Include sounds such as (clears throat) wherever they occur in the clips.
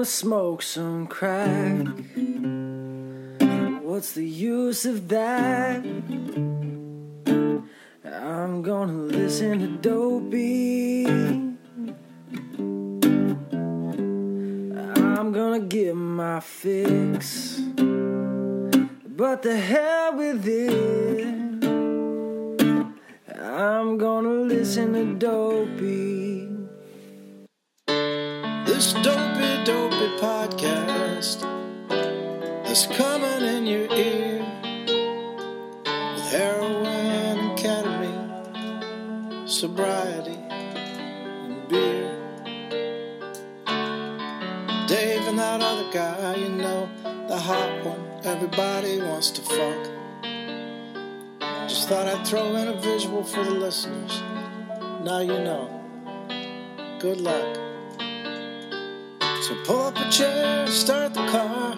gonna smoke some crack. What's the use of that? I'm gonna listen to Dopey. I'm gonna get my fix. But the hell with it. I'm gonna listen to Dopey. This dopey, dopey podcast that's coming in your ear with heroin and ketamine, sobriety and beer. Dave and that other guy, you know, the hot one everybody wants to fuck. Just thought I'd throw in a visual for the listeners. Now you know. Good luck. So pull up a chair, start the car.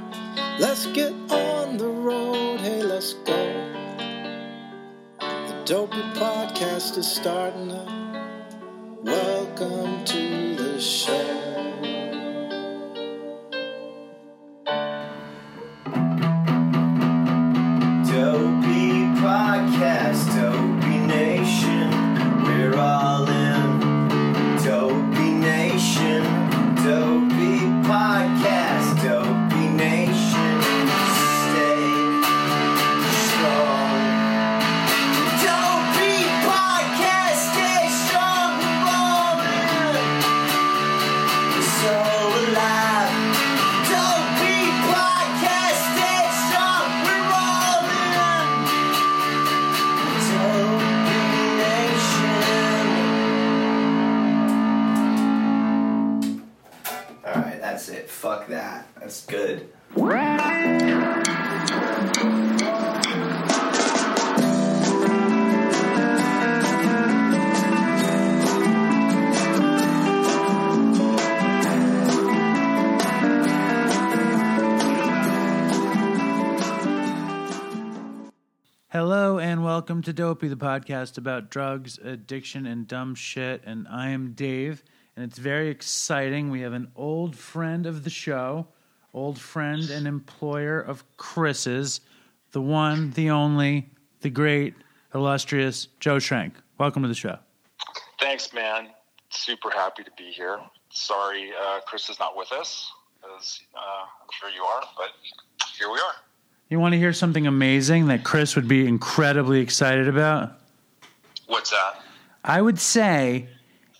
Let's get on the road. Hey, let's go. The Dopey Podcast is starting up. Welcome to the show. Welcome to Dopey, the podcast about drugs, addiction, and dumb shit. And I am Dave, and it's very exciting. We have an old friend of the show, old friend and employer of Chris's, the one, the only, the great, illustrious Joe Schrank. Welcome to the show. Thanks, man. Super happy to be here. Sorry, uh, Chris is not with us, as uh, I'm sure you are, but here we are. You want to hear something amazing that Chris would be incredibly excited about? What's that? I would say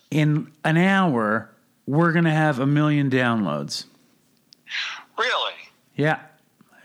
in an hour, we're going to have a million downloads. Really? Yeah.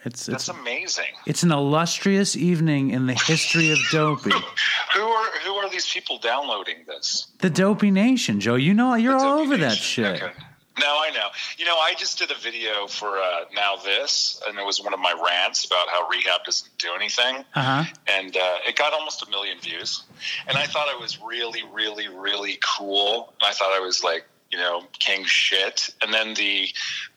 It's That's it's amazing. it's an illustrious evening in the history of Dopey. (laughs) Who are who are these people downloading this? The Dopey Nation, Joe. You know you're all over that shit. Okay. No, I know. You know, I just did a video for uh, Now This, and it was one of my rants about how rehab doesn't do anything. Uh huh. and uh, it got almost a million views. And I thought I was really, really, really cool. I thought I was like, you know, king shit. And then the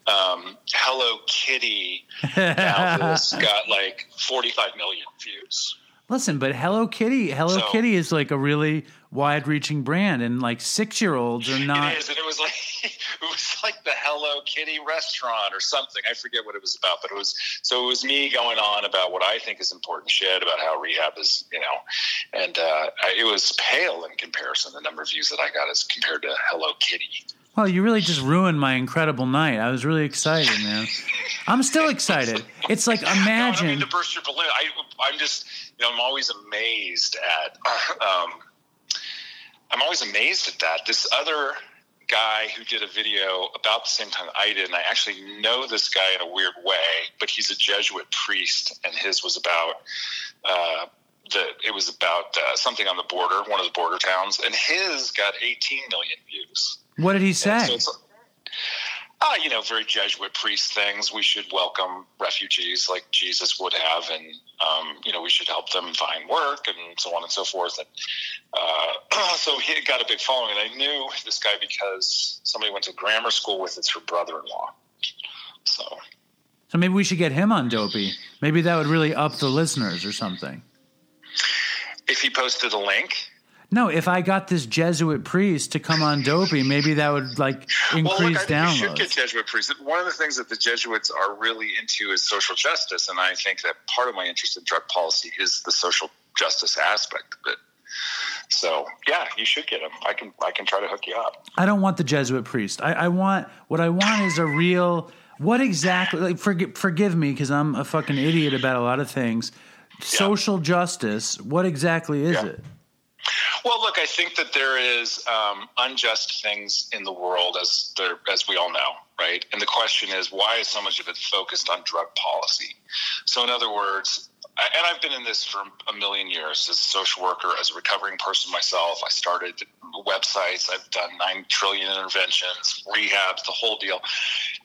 um, Hello Kitty now this (laughs) got like 45 million views. Listen, but Hello Kitty, Hello So- Kitty is like a really wide-reaching brand, and like six-year-olds are not. it is, and it was like (laughs) it was like the Hello Kitty restaurant or something. I forget what it was about, but it was so it was me going on about what I think is important shit about how rehab is, you know, and uh, I- it was pale in comparison the number of views that I got as compared to Hello Kitty. Well, you really just ruined my incredible night. I was really excited, man. I'm still excited. It's like (laughs) No, I don't mean imagine. to burst your balloon. I, I'm just, you know, I'm always amazed at. (laughs) Um, I'm always amazed at that. This other guy who did a video about the same time I did, and I actually know this guy in a weird way, but he's a Jesuit priest, and his was about. Uh, the, it was about uh, something on the border, one of the border towns, and his got 18 million views. What did he say? Uh, you know, very Jesuit priest things. We should welcome refugees like Jesus would have, and um, you know, we should help them find work and so on and so forth. And uh, (clears throat) so he got a big following, and I knew this guy because somebody went to grammar school with. It's her brother-in-law. So So maybe we should get him on Dopey. Maybe that would really up the listeners or something. if he posted a link, No, if I got this Jesuit priest to come on Dopey, maybe that would like increase well, look, downloads. should get Jesuit priests. One of the things that the Jesuits are really into is social justice, and I think that part of my interest in drug policy is the social justice aspect of it. So, yeah, you should get them. I can I can try to hook you up. I don't want the Jesuit priest. I, I want what I want is a real. What exactly? Like, forgive, forgive me because I'm a fucking idiot about a lot of things. Social justice. What exactly is Yeah. it? Well, look, I think that there is um, unjust things in the world, as there, as we all know, right? And the question is, why is so much of it focused on drug policy? So, in other words, I- and I've been in this for a million years as a social worker, as a recovering person myself. I started websites. I've done nine trillion interventions, rehabs, the whole deal.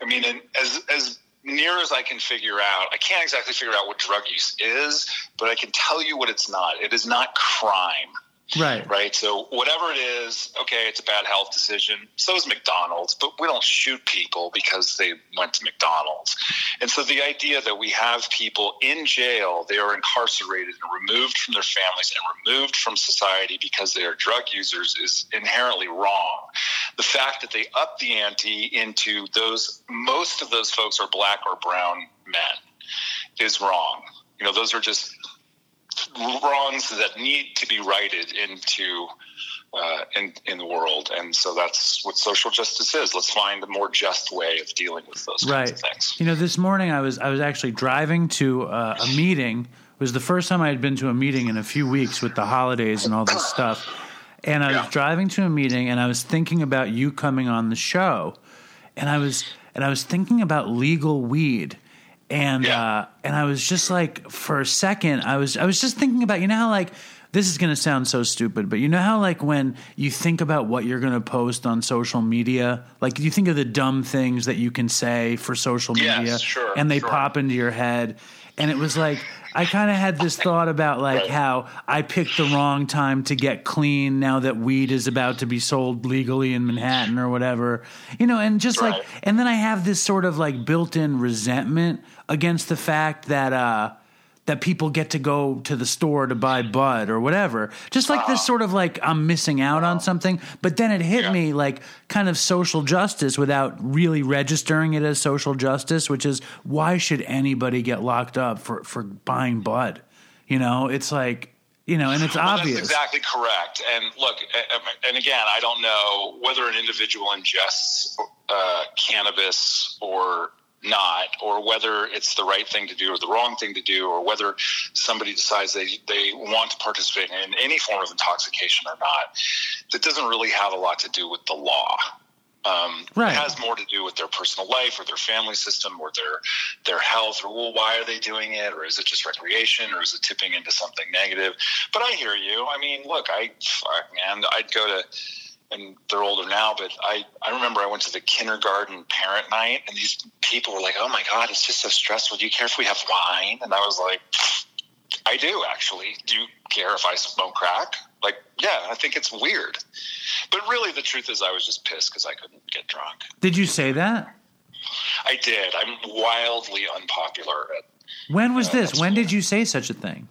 I mean, and as as near as I can figure out, I can't exactly figure out what drug use is, but I can tell you what it's not. It is not crime Right. right? So whatever it is, okay, it's a bad health decision. So is McDonald's, but we don't shoot people because they went to McDonald's. And so the idea that we have people in jail, they are incarcerated and removed from their families and removed from society because they are drug users is inherently wrong. The fact that they up the ante into those, most of those folks are black or brown men is wrong. You know, those are just wrongs that need to be righted into uh, in in the world, and so that's what social justice is. Let's find a more just way of dealing with those kinds Right. of things. You know, this morning I was I was actually driving to uh, a meeting. It was the first time I had been to a meeting in a few weeks with the holidays and all this stuff. And I was Yeah. driving to a meeting and I was thinking about you coming on the show. And I was and I was thinking about legal weed. And Yeah. uh, and I was just like for a second I was I was just thinking about you know how like this is going to sound so stupid, but you know how like when you think about what you're going to post on social media, like you think of the dumb things that you can say for social Yes, media, sure, and they sure. pop into your head, and it was like I kind of had this (laughs) thought about like Right. how I picked the wrong time to get clean now that weed is about to be sold legally in Manhattan or whatever, you know, and just like, and then I have this sort of like built-in resentment against the fact that. uh that people get to go to the store to buy bud or whatever. Just like this sort of like I'm missing out on something. But then it hit Yeah. me like kind of social justice without really registering it as social justice, which is why should anybody get locked up for, for buying bud? You know, it's like, you know, and it's Well, obvious. That's exactly correct. And look, uh, and again, I don't know whether an individual ingests uh, cannabis or not, or whether it's the right thing to do or the wrong thing to do, or whether somebody decides they, they want to participate in any form of intoxication or not. That doesn't really have a lot to do with the law. Um, Right. It has more to do with their personal life or their family system or their their health or well, why are they doing it or is it just recreation or is it tipping into something negative? But I hear you. I mean, look, I fuck, man, I'd go to and they're older now, but I, I remember I went to the kindergarten parent night and these people were like, Oh my God, it's just so stressful. Do you care if we have wine? And I was like, I do actually. Do you care if I smoke crack? Like, yeah, I think it's weird. But really, the truth is, I was just pissed because I couldn't get drunk. Did you say that? I did. I'm wildly unpopular. At, When was Uh, this? When did you say such a thing?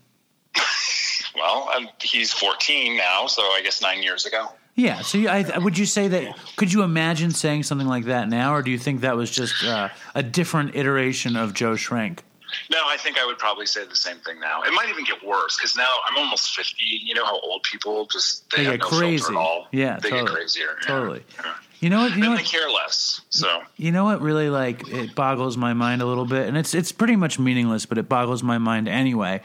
(laughs) well, i he's 14 now, so I guess nine years ago. Yeah. So you, I, would you say that? Could you imagine saying something like that now, or do you think that was just uh, a different iteration of Joe Schrank? No, I think I would probably say the same thing now. It might even get worse because now I'm almost 50. You know how old people just they, They get no crazy. at all. Yeah, they totally. get crazier. Totally. Yeah. You know what? You know And they care less. So You know what really like it boggles my mind a little bit, and it's it's pretty much meaningless, but it boggles my mind anyway.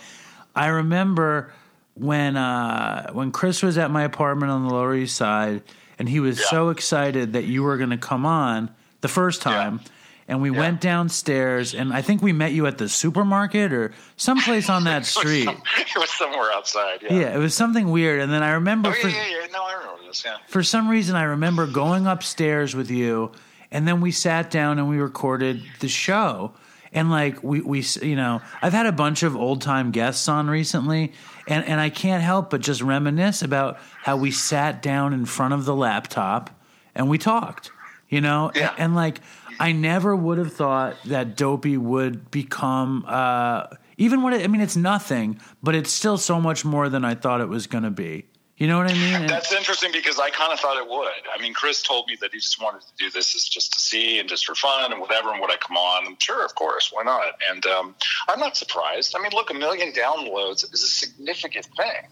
I remember when uh, when Chris was at my apartment on the Lower East Side, and he was Yeah. so excited that you were going to come on the first time. And we went downstairs, and I think we met you at the supermarket or someplace on that (laughs) street. it was somewhere outside. Yeah. Yeah, it was something weird. And then I remember Oh for, yeah, yeah, yeah. No, I remember this. Yeah. for some reason I remember going upstairs with you and then we sat down and we recorded the show and like we we you know I've had a bunch of old time guests on recently and and I can't help but just reminisce about how we sat down in front of the laptop and we talked you know Yeah. and, and like I never would have thought that dopey would become uh even what it, I mean it's nothing but it's still so much more than I thought it was going to be You know what I mean? And- That's interesting because I kind of thought it would. I mean, Chris told me that he just wanted to do this as just to see and just for fun and whatever. And would I come on? And sure, of course, why not? And um, I'm not surprised. I mean, look, a million downloads is a significant thing.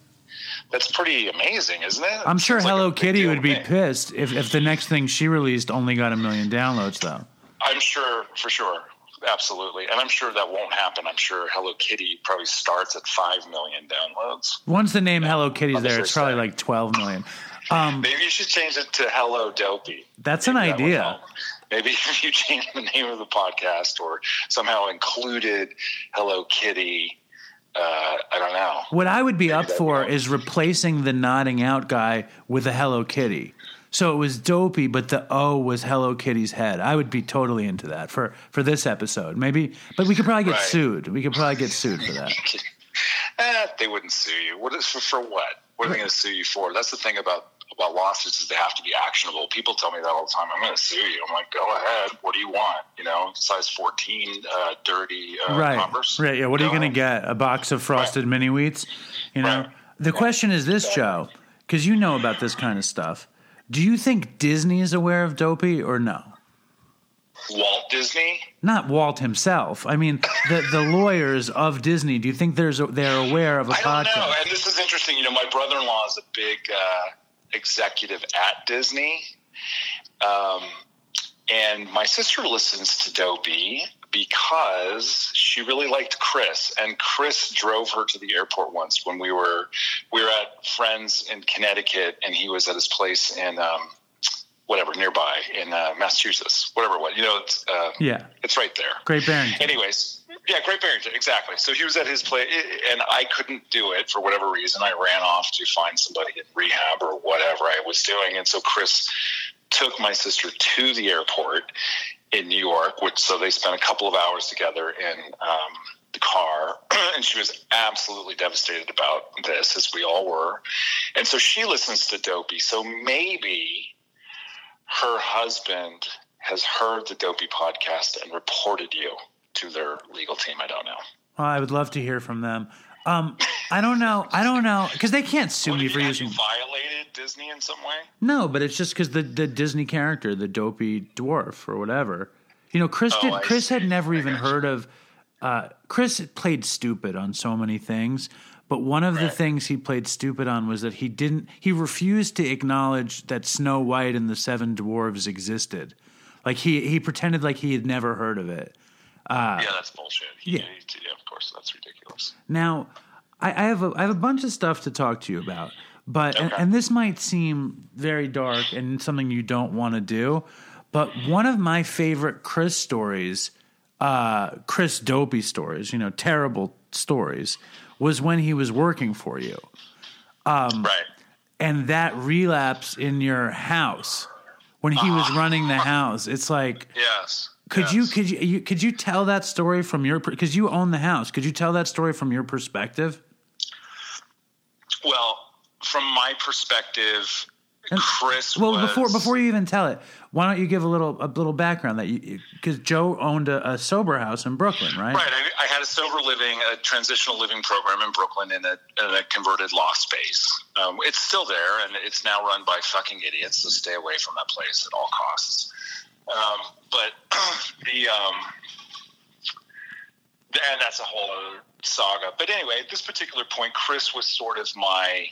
That's pretty amazing, isn't it? I'm sure Seems like Hello Kitty would be pissed if, if the next thing she released only got a million downloads, though. I'm sure, for sure. Absolutely. And I'm sure that won't happen. I'm sure Hello Kitty probably starts at 5 million downloads. Once the name Hello Kitty's there, it's probably like 12 million. Um, Maybe you should change it to Hello Dopey. That's an Maybe that idea. Maybe if you change the name of the podcast or somehow included Hello Kitty, uh, I don't know. What I would be up for is replacing the nodding out guy with a Hello Kitty. So it was dopey, but the O was Hello Kitty's head. I would be totally into that for for this episode. Maybe, but we could probably get Right. sued. We could probably get sued for that. (laughs) Eh, they wouldn't sue you. What is for, for what? What are they going to sue you for? That's the thing about about lawsuits is they have to be actionable. People tell me that all the time. I'm going to sue you. I'm like, go ahead. What do you want? You know, size 14, uh, dirty uh, right, Converse. right. Yeah. What are you going to get? A box of frosted mini wheats? You know. Right. The question is this, Joe, because you know about this kind of stuff. Do you think Disney is aware of dopey or no? Walt Disney? Not Walt himself. I mean, the the (laughs) lawyers of Disney. Do you think there's a, they're aware of a I don't podcast? know. And this is interesting. You know, my brother in law is a big uh, executive at Disney. Um, and my sister listens to Dopey because she really liked Chris, and Chris drove her to the airport once when we were we were at friends in Connecticut, and he was at his place in um, whatever nearby in uh, Massachusetts, whatever it was. You know, it's uh, Yeah, it's right there. Great Barrington. Anyways, yeah, Great Barrington, exactly. So he was at his place, and I couldn't do it for whatever reason. I ran off to find somebody in rehab or whatever I was doing, and so Chris took my sister to the airport in New York, which so they spent a couple of hours together in um, the car, (clears throat) and she was absolutely devastated about this, as we all were. And so she listens to Dopey. So maybe her husband has heard the Dopey podcast and reported you to their legal team. I don't know. Well, I would love to hear from them. Um, I don't know. I don't know because they can't sue What, me for using. have Disney in some way? No, but it's just because the the Disney character, the dopey dwarf or whatever. You know, Chris Oh, did. I Chris had never I even got you. heard of. Uh, Chris played stupid on so many things, but one of the things he played stupid on was that he didn't. He refused to acknowledge that Snow White and the Seven Dwarves existed. Like he he pretended like he had never heard of it. yeah, that's bullshit. He, yeah. he- yeah, of course, that's ridiculous. Now, I, I have a, I have a bunch of stuff to talk to you about, but and, Okay. and this might seem very dark and something you don't want to do, but one of my favorite Chris stories, uh, Chris Dopey stories, you know, terrible stories, was when he was working for you, Um, right. and that relapse in your house when he was running the house. It's like. Yes. Could you could you, you could you tell that story from your because you own the house? Could you tell that story from your perspective? Well, from my perspective, And- Chris. Well, was, before before you even tell it, why don't you give a little a little background that you because Joe owned a, a sober house in Brooklyn, right? Right. I, I had a sober living, a transitional living program in Brooklyn in a, in a converted law space. Um, it's still there, and it's now run by fucking idiots. So stay away from that place at all costs. Um, but (clears throat) the um, and that's a whole other saga. But anyway, at this particular point, Chris was sort of my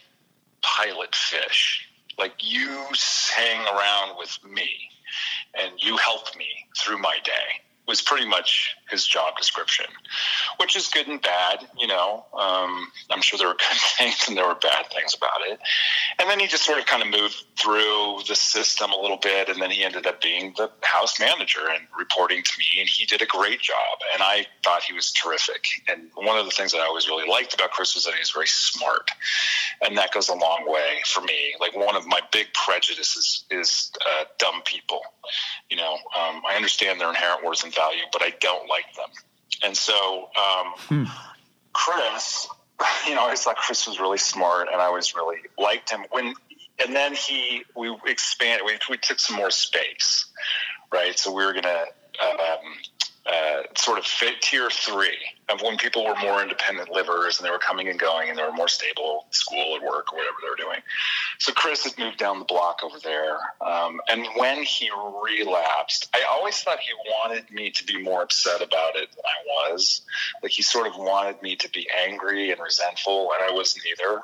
pilot fish. Like you hang around with me and you help me through my day was pretty much his job description, which is good and bad. You know, um, I'm sure there were (laughs) good things and there were bad things about it. And then he just sort of kind of moved through the system a little bit, and then he ended up being the house manager and reporting to me, and he did a great job. And I thought he was terrific. And one of the things that I always really liked about Chris was that he was very smart, and that goes a long way for me. Like one of my big prejudices is uh, dumb people. You know, um, I understand their inherent worth and value, but I don't like them. And so, um, Chris, you know, I always thought Chris was really smart, and I always really liked him. When and then he, we expanded. We, we took some more space, right? So we were gonna um, uh, sort of fit tier three of when people were more independent livers and they were coming and going and they were more stable, school or work or whatever they were doing. So Chris had moved down the block over there, um, and when he relapsed, I always thought he wanted me to be more upset about it than I was. Like he sort of wanted me to be angry and resentful, and I was neither.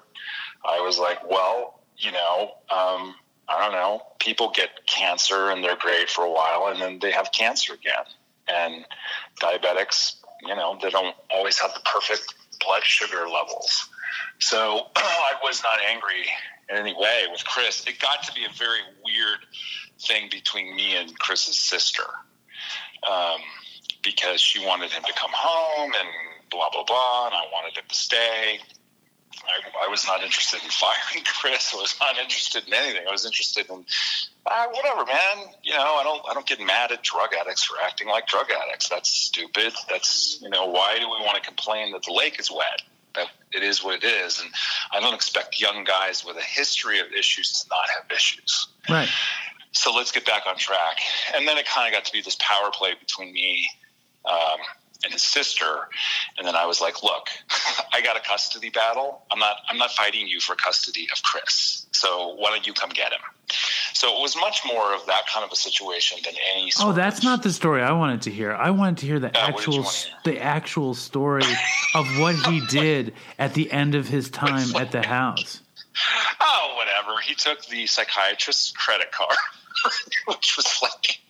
I was like, well, you know. Um, I don't know. People get cancer and they're great for a while, and then they have cancer again and diabetics, you know, they don't always have the perfect blood sugar levels. So (clears throat) I was not angry in any way with Chris. It got to be a very weird thing between me and Chris's sister um, because she wanted him to come home and blah, blah, blah, and I wanted him to stay. I, I was not interested in (laughs) firing Chris. I was not interested in anything. I was interested in uh, whatever, man. You know, I don't I don't get mad at drug addicts for acting like drug addicts. That's stupid. That's you know, why do we want to complain that the lake is wet? That it is what it is, and I don't expect young guys with a history of issues to not have issues. Right. So let's get back on track. And then it kind of got to be this power play between me um, and his sister. And then I was like, look, (laughs) I got a custody battle. I'm not I'm not fighting you for custody of Chris. So why don't you come get him? So it was much more of that kind of a situation than any. Oh, sort Oh, that's of, not the story I wanted to hear. I wanted to hear the Yeah, what did you actual hear? the actual story of what he (laughs) did at the end of his time at the house. Oh, whatever. He took the psychiatrist's credit card, (laughs) which was like,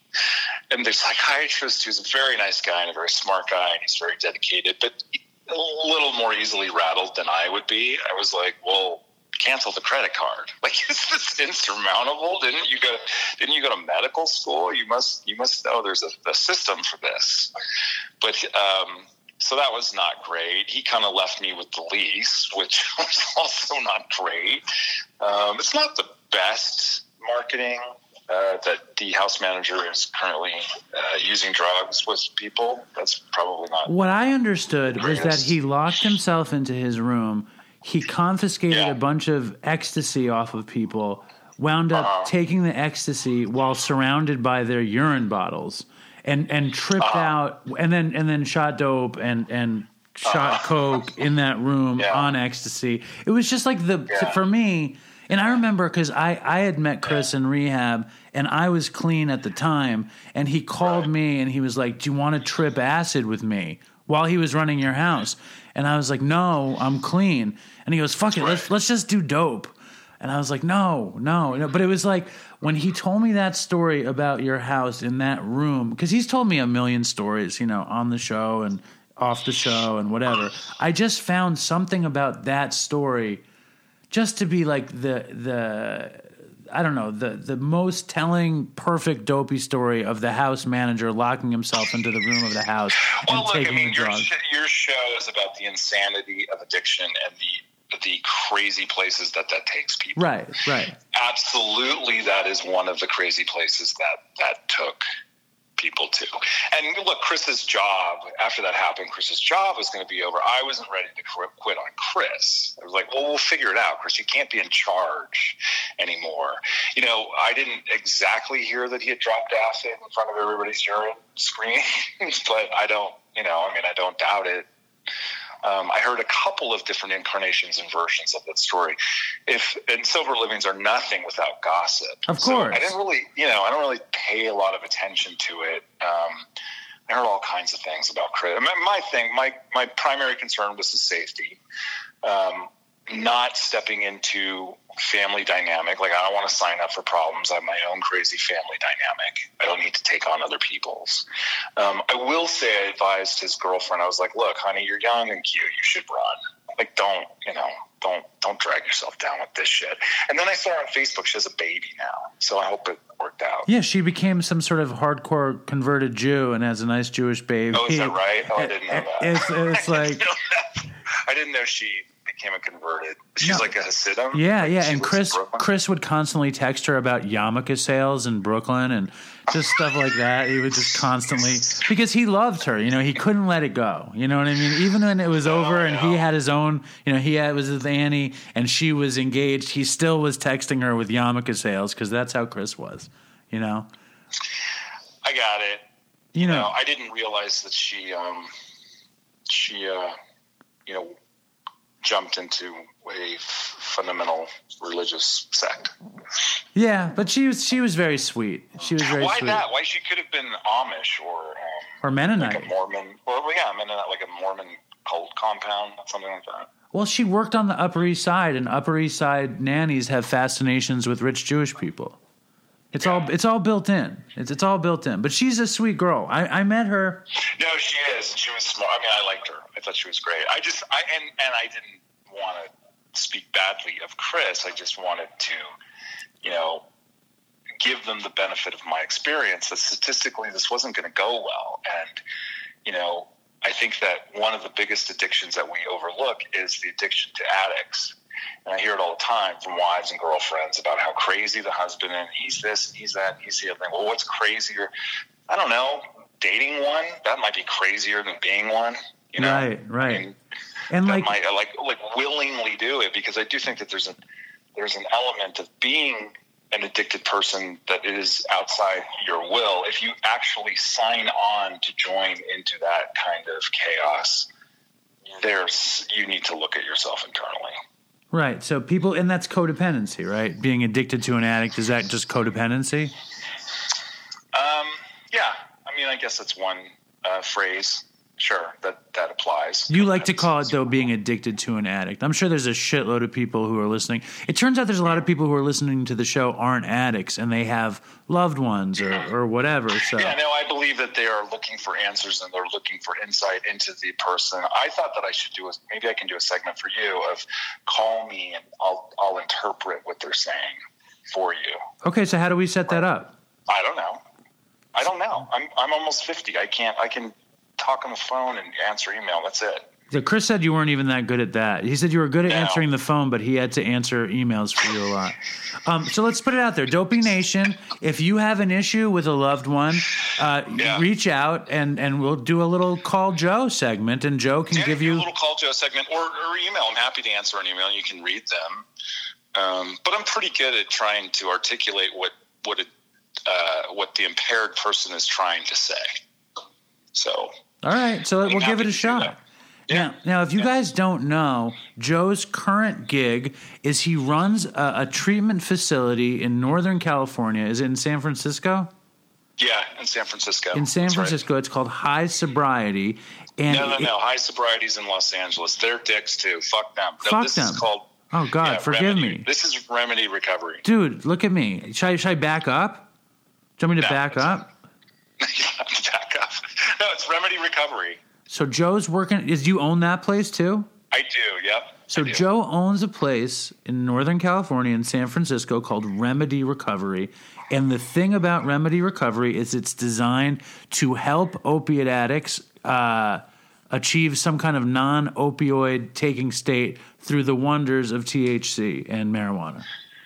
and the psychiatrist, who's a very nice guy and a very smart guy, and he's very dedicated, but a little more easily rattled than I would be. I was like, well, cancel the credit card. (laughs) Like, is this insurmountable? Didn't you go? Didn't you go to medical school? You must. You must know there's a, a system for this. But um, so that was not great. He kind of left me with the lease, which (laughs) was also not great. Um, it's not the best marketing uh, that the house manager is currently uh, using drugs with people. That's probably not. What I understood was that he locked himself into his room. He confiscated Yeah. a bunch of ecstasy off of people, wound up Uh-huh. taking the ecstasy while surrounded by their urine bottles, and and tripped Uh-huh. out, and then and then shot dope and and shot coke in that room Uh-huh. Yeah. on ecstasy. It was just like the Yeah. for me. And I remember because I, I had met Chris in rehab and I was clean at the time. And he called me and he was like, Do you want to trip acid with me while he was running your house? And I was like, No, I'm clean. And he goes, Fuck it, let's, let's just do dope. And I was like, No, no. no. But it was like when he told me that story about your house in that room, because he's told me a million stories, you know, on the show and off the show and whatever. I just found something about that story just to be like the the I don't know the the most telling perfect dopey story of the house manager locking himself into the room of the house and Well, look, I mean, the your, drugs. your show is about the insanity of addiction and the the crazy places that that takes people. Right, right. Absolutely, that is one of the crazy places that that took people to. And look, Chris's job after that happened, Chris's job was going to be over. I wasn't ready to quit on Chris. I was like, well, we'll figure it out, Chris. You can't be in charge anymore. You know, I didn't exactly hear that he had dropped acid in front of everybody's urine screen, (laughs) but I don't. You know, I mean, I don't doubt it. Um, I heard a couple of different incarnations and versions of that story. If and sober livings are nothing without gossip. Of So course. I didn't really, you know, I don't really pay a lot of attention to it. Um, I heard all kinds of things about Chris. My, my thing, my my primary concern was his safety. Um, not stepping into family dynamic. Like I don't want to sign up for problems. I have my own crazy family dynamic. I don't need to take on other people's. Um, I will say I advised his girlfriend. I was like, "Look, honey, you're young and cute. You should run. Like, don't you know? Don't don't drag yourself down with this shit." And then I saw her on Facebook. She has a baby now, so I hope it worked out. Yeah, she became some sort of hardcore converted Jew and has a nice Jewish baby. Oh, is that right? Oh, I didn't know (laughs) that. It's, it's (laughs) like I didn't know she became a converted. She's No. like a Hasidim. Yeah, yeah, she and Chris Chris would constantly text her about yarmulke sales in Brooklyn and just stuff like that. He would just constantly because he loved her. You know, he couldn't let it go. You know what I mean? Even when it was over and he had his own, you know, he had was with Annie and she was engaged. He still was texting her with yarmulke sales because that's how Chris was. You know, I got it. You know, I didn't realize that she um, she uh, you know jumped into a f- fundamental religious sect. yeah, but she was she was very sweet. She was very sweet. Why sweet. that? Why she could have been Amish or um, Or like Mennonite. a Mormon, or well, yeah, Mennonite, like a Mormon cult compound, something like that. Well, she worked on the Upper East Side, and Upper East Side nannies have fascinations with rich Jewish people. It's all it's all built in. It's it's all built in. But she's a sweet girl. I, I met her. No, she is. She was smart. I mean, I liked her. I thought she was great. I just, I and and I didn't want to speak badly of Chris. I just wanted to, you know, give them the benefit of my experience that statistically this wasn't going to go well, and you know, I think that one of the biggest addictions that we overlook is the addiction to addicts. And I hear it all the time from wives and girlfriends about how crazy the husband and he's this, and he's that, and he's the other thing. Well, what's crazier? I don't know. Dating one that might be crazier than being one. You know, Right, right. Mean, And like might like like willingly do it because I do think that there's a there's an element of being an addicted person that is outside your will. If you actually sign on to join into that kind of chaos, there's you need to look at yourself internally. Right. So people and that's codependency, right? Being addicted to an addict is that just codependency? Um, yeah, I mean, I guess that's one uh, phrase. Sure, that that applies. You like to call it though being addicted to an addict. I'm sure there's a shitload of people who are listening. It turns out there's a lot of people who are listening to the show aren't addicts and they have loved ones or, or whatever. So Yeah, no, I believe that they are looking for answers and they're looking for insight into the person. I thought that I should do a maybe I can do a segment for you of call me and I'll I'll interpret what they're saying for you. okay, so how do we set that up? I don't know. I don't know. I'm I'm almost fifty. I can't. I can talk on the phone and answer email. That's it. So Chris said you weren't even that good at that. He said you were good at No. answering the phone, but he had to answer emails for you a lot. Um, so let's put it out there, Dopey Nation. If you have an issue with a loved one, uh, Yeah. reach out and and we'll do a little call Joe segment, and Joe can Yeah, give you. a little call Joe segment or, or email. I'm happy to answer an email. You can read them. Um, but I'm pretty good at trying to articulate what what it, uh, what the impaired person is trying to say. So All right, so we'll give it a shot. Yeah. Now, now, if you guys don't know, Joe's current gig is he runs a, a treatment facility in Northern California. Is it in San Francisco? yeah, in San Francisco. In San That's right. Francisco, it's called High Sobriety. And No, no, it- no. High sobriety's in Los Angeles. They're dicks too. Fuck them. No, Fuck this them. is called. oh God, yeah, forgive Remedy. me, This is remedy recovery. dude. Look at me. Should I, should I back up? Do you want me to No, back up? (laughs) Back up. (laughs) No, it's remedy recovery. So Joe's working. Is you own that place too? I do. Yep. So do. Joe owns a place in Northern California in San Francisco called Remedy Recovery. And the thing about Remedy Recovery is it's designed to help opiate addicts uh, achieve some kind of non-opioid taking state through the wonders of THC and marijuana.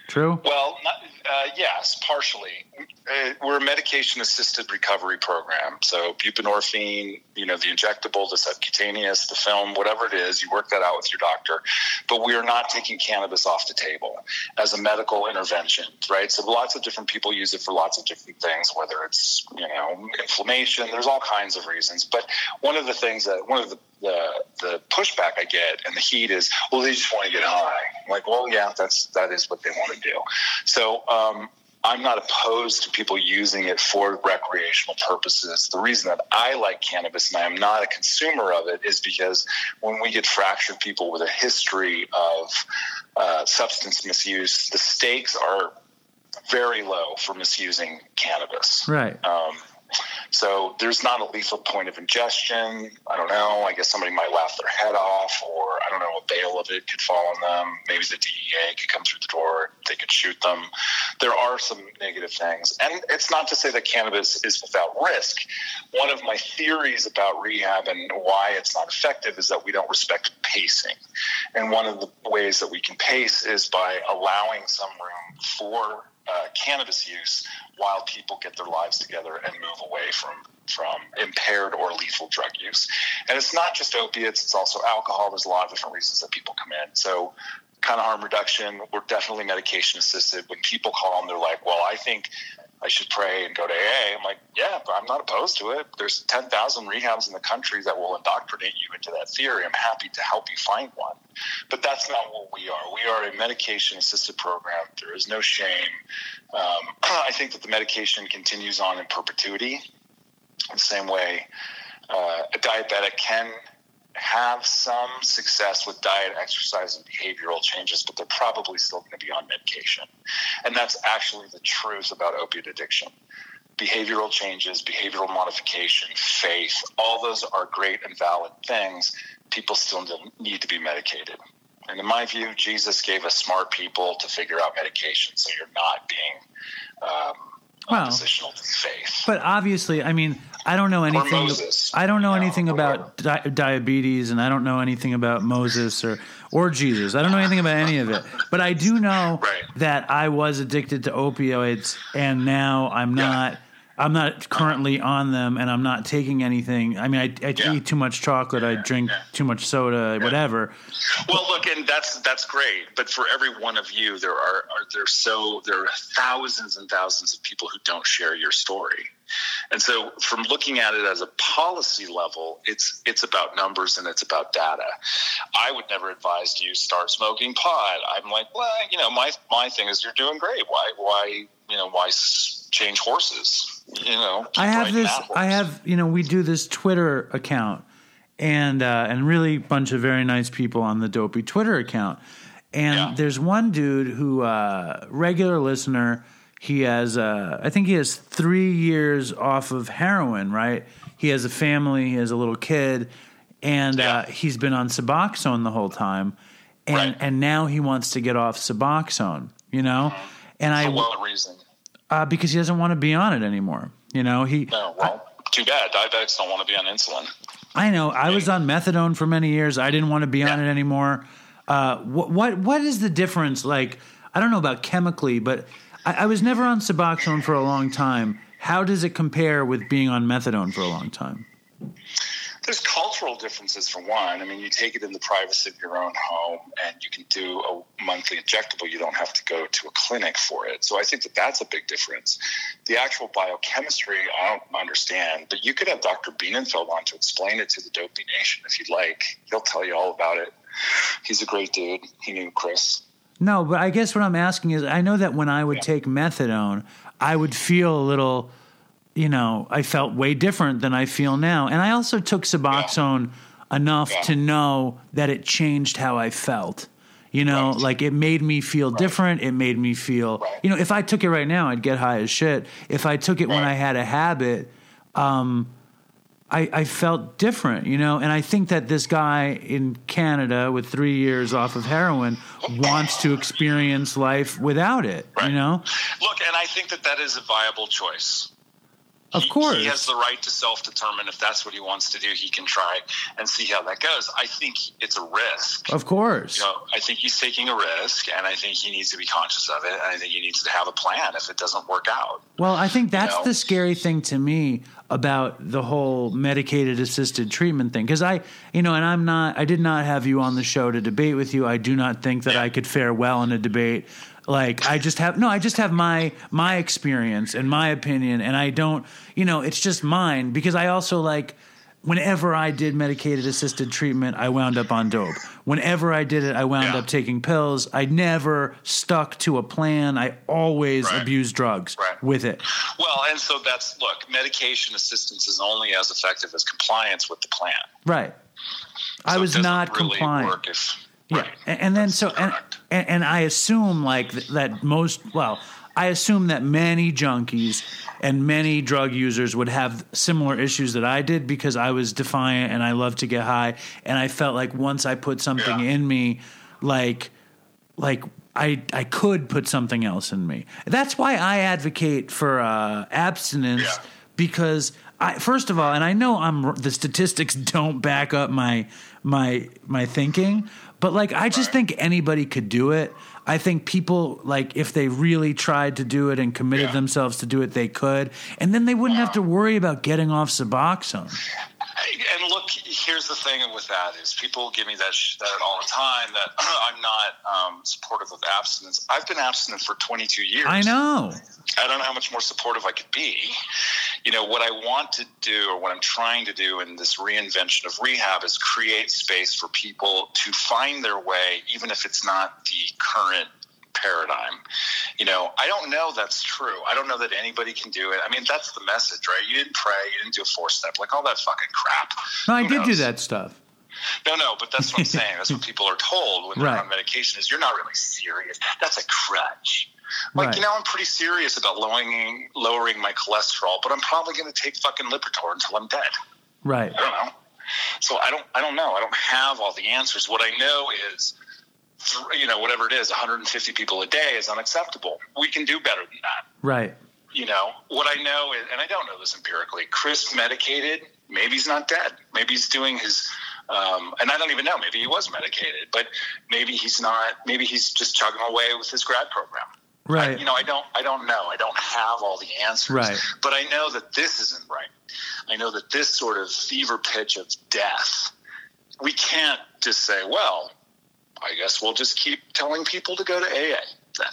True? Well, not, uh, yes, partially. Uh, we're a medication-assisted recovery program. So buprenorphine, you know, the injectable, the subcutaneous, the film, whatever it is, you work that out with your doctor. But we are not taking cannabis off the table as a medical intervention, right? So lots of different people use it for lots of different things, whether it's you know inflammation. There's all kinds of reasons. But one of the things that one of the the, the pushback I get and the heat is, well, they just want to get high. I'm like, well, yeah, that's that is what they want to do. So um, I'm not opposed to people using it for recreational purposes. The reason that I like cannabis and I am not a consumer of it is because when we get fractured people with a history of uh, substance misuse, the stakes are very low for misusing cannabis. Right. Um, so there's not a lethal point of ingestion. I don't know. I guess somebody might laugh their head off, or don't know, a bale of it could fall on them. Maybe the DEA could come through the door. They could shoot them. There are some negative things. And it's not to say that cannabis is without risk. One of my theories about rehab and why it's not effective is that we don't respect pacing. And one of the ways that we can pace is by allowing some room for uh, cannabis use while people get their lives together and move away from from impaired or lethal drug use. And it's not just opiates; it's also alcohol. There's a lot of different reasons that people come in. So, kind of harm reduction. We're definitely medication assisted. When people call and they're like, "Well, I think I should pray and go to AA. I'm like, yeah, but I'm not opposed to it. There's 10,000 rehabs in the country that will indoctrinate you into that theory. I'm happy to help you find one. But that's not what we are. We are a medication assisted program. There is no shame. Um, (clears throat) I think that the medication continues on in perpetuity, the same way uh, a diabetic can have some success with diet, exercise, and behavioral changes, but they're probably still going to be on medication. And that's actually the truth about opiate addiction. Behavioral changes, behavioral modification, faith, all those are great and valid things. People still need to be medicated. And in my view, Jesus gave us smart people to figure out medication so you're not being um, Well, oppositional faith. But obviously, I mean, I don't know anything. I don't know, anything about di- diabetes, and I don't know anything about Moses or or Jesus. I don't know anything about any of it. But I do know Right. that I was addicted to opioids, and now I'm Yeah. not. I'm not currently on them, and I'm not taking anything. I mean, I, I Yeah. eat too much chocolate, I drink too much soda, whatever. Well, look, and that's that's great. But for every one of you, there are, are there so there are thousands and thousands of people who don't share your story. And so, from looking at it as a policy level, it's it's about numbers and it's about data. I would never advise you start smoking pot. I'm like, well, you know, my my thing is you're doing great. Why why you know why change horses? You know, I have this. I have you know we do this Twitter account, and uh, and really bunch of very nice people on the Dopey Twitter account. And Yeah. there's one dude who uh, regular listener. He has uh, I think he has three years off of heroin. Right. He has a family. He has a little kid, and Yeah. uh, he's been on Suboxone the whole time. And Right. and now he wants to get off Suboxone. You know. And I For what reason? uh, because he doesn't want to be on it anymore. You know, he No, well, too bad. Diabetics don't want to be on insulin. I know. I was on methadone for many years. I didn't want to be on it anymore. Uh, what what what is the difference? Like, I don't know about chemically, but I, I was never on Suboxone for a long time. How does it compare with being on methadone for a long time? There's cultural differences for one. I mean, you take it in the privacy of your own home, and you can do a monthly injectable. You don't have to go to a clinic for it. So I think that that's a big difference. The actual biochemistry, I don't understand, but you could have Dr. Bienenfeld on to explain it to the Dopey Nation if you'd like. He'll tell you all about it. He's a great dude. He knew Chris. No, but I guess what I'm asking is, I know that when I would Yeah. take methadone, I would feel a little, you know, I felt way different than I feel now, and I also took Suboxone enough Yeah. to know that it changed how I felt. You know, Right. like it made me feel different. It made me feel, Right. you know, if I took it right now, I'd get high as shit. If I took it when I had a habit, um, I, I felt different, you know, and I think that this guy in Canada with three years off of heroin wants to experience life without it, Right. you know? Look, and I think that that is a viable choice. Of He- course. He has the right to self determine if that's what he wants to do. He can try and see how that goes. I think it's a risk. Of course. You know, I think he's taking a risk, and I think he needs to be conscious of it, and I think he needs to have a plan if it doesn't work out. Well, I think that's know? the scary thing to me about the whole medicated assisted treatment thing. Because I, you know, and I'm not, I did not have you on the show to debate with you. I do not think that I could fare well in a debate. Like I just have no, I just have my my experience and my opinion, and I don't, you know, it's just mine because I also like. Whenever I did medicated assisted treatment, I wound up on dope. Whenever I did it, I wound Yeah. up taking pills. I never stuck to a plan. I always Right. abused drugs Right. with it. Well, and so that's look, medication assistance is only as effective as compliance with the plan. Right. I So it was doesn't really compliant. Work if, Yeah, right. and, and then That's so and and I assume like that most well, I assume that many junkies and many drug users would have similar issues that I did because I was defiant and I loved to get high and I felt like once I put something Yeah. in me, like like I I could put something else in me. That's why I advocate for uh, abstinence Yeah. because I first of all, and I know I'm the statistics (laughs) don't back up my my my thinking, but like I just think anybody could do it. I think people like if they really tried to do it and committed Yeah. themselves to do it, they could, and then they wouldn't have to worry about getting off Suboxone. (laughs) And look, look, here's the thing with that is people give me that sh- that all the time that (clears throat) I'm not um, supportive of abstinence. I've been abstinent for 22 years. I know. I don't know how much more supportive I could be. You know, what I want to do or what I'm trying to do in this reinvention of rehab is create space for people to find their way, even if it's not the current paradigm. You know, I don't know that's true. I don't know that anybody can do it. I mean, that's the message, right? You didn't pray, you didn't do a four step, like all that fucking crap. No, I Who did do that stuff. No, no, but that's what I'm (laughs) saying. That's what people are told when they're Right. on medication is you're not really serious. That's a crutch. Like, Right. you know, I'm pretty serious about lowering lowering my cholesterol, but I'm probably going to take fucking Lipitor until I'm dead. Right. I don't know. So I don't I don't know. I don't have all the answers. What I know is you know, whatever it is, 150 people a day is unacceptable. We can do better than that. Right. You know, what I know is, and I don't know this empirically, Chris medicated, maybe he's not dead. Maybe he's doing his, um, and I don't even know, maybe he was medicated, but maybe he's not, maybe he's just chugging away with his grad program. I, Right. you know, I don't, I don't know. I don't have all the answers. Right. But I know that this isn't right. I know that this sort of fever pitch of death, we can't just say, well, I guess we'll just keep telling people to go to AA then.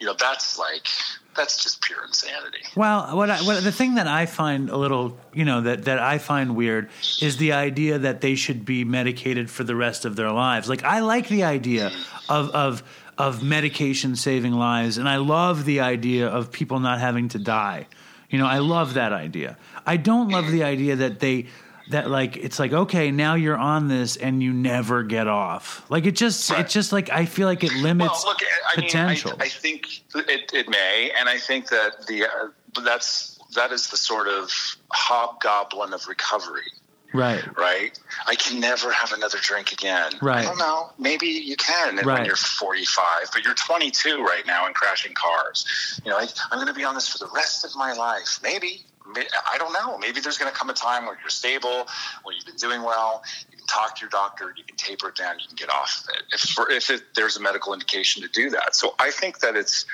You know, that's like, that's just pure insanity. Well, what, I, what the thing that I find a little, you know, that that I find weird is the idea that they should be medicated for the rest of their lives. Like I like the idea mm. of of of medication saving lives, and I love the idea of people not having to die. You know, I love that idea. I don't love the idea that they that like it's like okay now you're on this and you never get off like it just Right. it's just like i feel like it limits well, look, I potential mean, I, I think it, it may, and I think that the uh, that's that is the sort of hobgoblin of recovery, right right? I can never have another drink again. Right. I don't know. Maybe you can when you're 45, but you're 22 right now and crashing cars. You know, like, I'm going to be on this for the rest of my life. Maybe. May- I don't know. Maybe there's going to come a time where you're stable, where you've been doing well. You can talk to your doctor. You can taper it down. You can get off of it if, for, if it, there's a medical indication to do that. So I think that it's,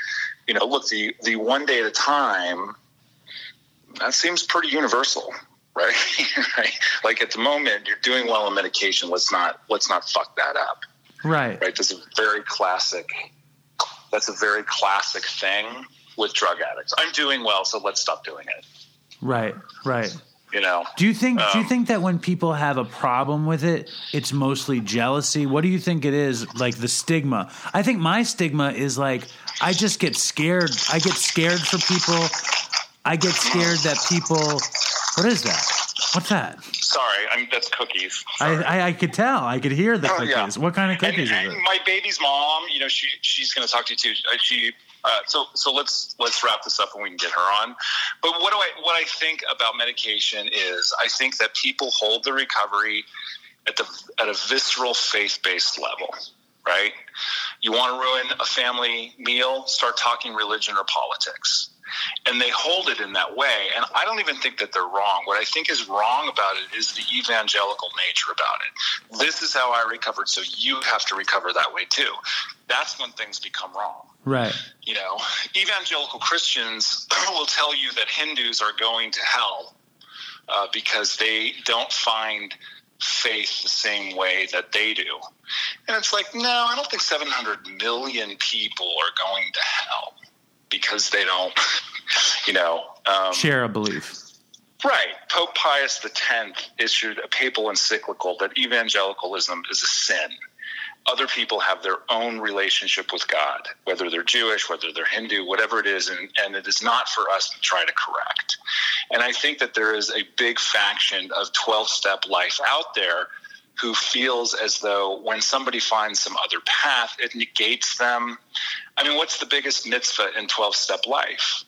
you know, look the the one day at a time. That seems pretty universal, right? (laughs) right? Like at the moment, you're doing well on medication. Let's not let's not fuck that up, right right? That's a very classic. That's a very classic thing with drug addicts. I'm doing well, so let's stop doing it. right right You know. Do you think? do you Um, think that when people have a problem with it, it's mostly jealousy? What do you think it is? Like the stigma? I think my stigma is like I just get scared. I get scared for people. I get scared that people. What is that? What's that? Sorry, I'm that's cookies. I. I I could tell. I could hear the Oh, cookies. yeah. What kind of And- cookies and it? my baby's mom, you know, she she's going to talk to you too. Uh, She uh, so so let's let's wrap this up and we can get her on. But what do I what I think about medication is I think that people hold the recovery at the at a visceral faith based level. Right? You want to ruin a family meal? Start talking religion or politics. And they hold it in that way. And I don't even think that they're wrong. What I think is wrong about it is the evangelical nature about it. This is how I recovered, so you have to recover that way too. That's when things become wrong. Right. You know, evangelical Christians (clears throat) will tell you that Hindus are going to hell uh, because they don't find faith the same way that they do. And it's like, no, I don't think 700 million people are going to hell because they don't, (laughs) you know. Um, Share a belief. Right. Pope Pius X issued a papal encyclical that evangelicalism is a sin. Other people have their own relationship with God, whether they're Jewish, whether they're Hindu, whatever it is, and, and it is not for us to try to correct. And I think that there is a big faction of 12 step life out there who feels as though when somebody finds some other path, it negates them. I mean, what's the biggest mitzvah in 12 step life?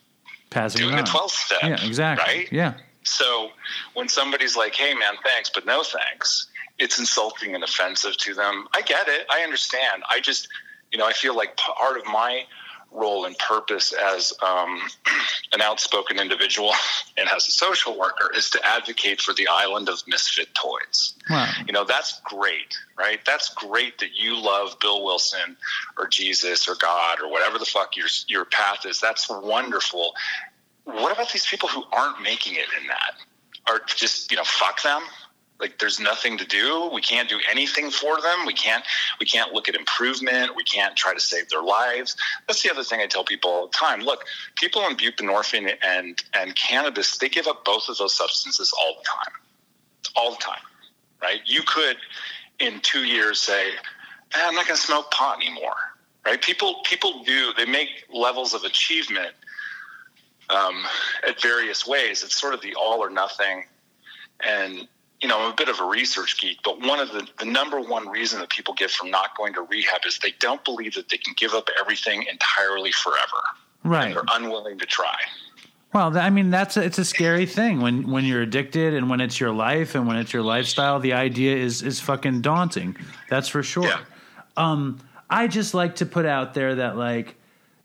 Passing Doing it the 12 step. Yeah, exactly. Right? Yeah. So when somebody's like, "Hey, man, thanks, but no thanks," it's insulting and offensive to them. I get it. I understand. I just, you know, I feel like part of my role and purpose as um, (clears throat) an outspoken individual (laughs) and as a social worker is to advocate for the island of misfit toys. Wow. You know, that's great, right? That's great that you love Bill Wilson or Jesus or God or whatever the fuck your your path is. That's wonderful. What about these people who aren't making it in that? Or just, you know, fuck them? Like there's nothing to do. We can't do anything for them. We can't we can't look at improvement. We can't try to save their lives. That's the other thing i tell people all the time. Look people on buprenorphine and and cannabis they give up both of those substances all the time. All the time right? You could in two years say eh, i'm not going to smoke pot anymore right? People people do they make levels of achievement um, at various ways. It's sort of the all or nothing. And you know, I'm a bit of a research geek, but one of the, the number one reason that people give for not going to rehab is they don't believe that they can give up everything entirely forever. Right. They're unwilling to try. Well, I mean, that's a, it's a scary thing when when you're addicted and when it's your life and when it's your lifestyle. The idea is is fucking daunting. That's for sure. Yeah. Um, I just like to put out there that like,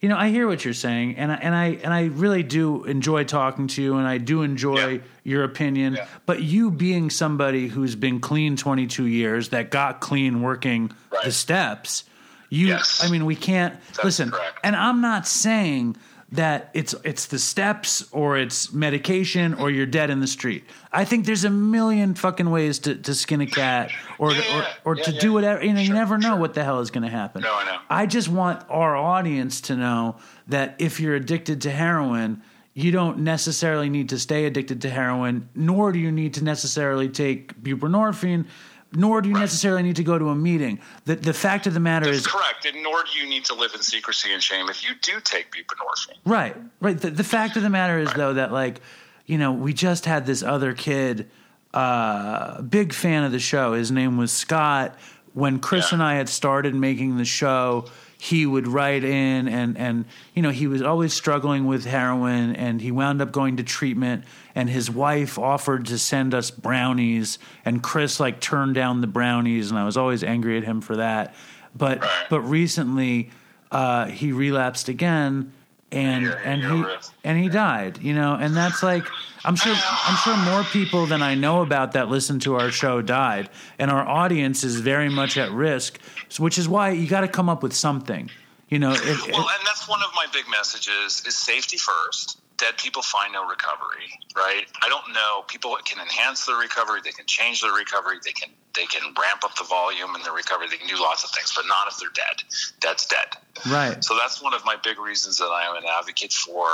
you know, I hear what you're saying, and I, and I and I really do enjoy talking to you, and I do enjoy Yeah. your opinion. Yeah. But you being somebody who's been clean 22 years, that got clean working Right. the steps, you. Yes. I mean, we can't That's listen. correct. And I'm not saying that it's it's the steps or it's medication or you're dead in the street. I think there's a million fucking ways to, to skin a cat or Yeah, or, or yeah, to do whatever. You know, you never know sure. what the hell is going to happen. No, I know. I just want our audience to know that if you're addicted to heroin, you don't necessarily need to stay addicted to heroin, nor do you need to necessarily take buprenorphine, nor do you necessarily need to go to a meeting. The the fact of the matter That's is correct. And nor do you need to live in secrecy and shame if you do take buprenorphine. Right, right. The, the fact of the matter is, though, that like, you know, we just had this other kid, uh, big fan of the show. His name was Scott. When Chris Yeah. and I had started making the show, he would write in and and you know he was always struggling with heroin and he wound up going to treatment and his wife offered to send us brownies and Chris like turned down the brownies and I was always angry at him for that. But but recently uh, he relapsed again and Yeah, and he and he died you know and that's like i'm sure i'm sure more people than i know about that listen to our show died. And our audience is very much at risk so, which is why you got to come up with something you know if- Well, and that's one of my big messages is safety first. Dead people find no recovery, right? I don't know. People can enhance their recovery. They can change their recovery. They can they can ramp up the volume in their recovery. They can do lots of things, but not if they're dead. Dead's dead. right So that's one of my big reasons that I am an advocate for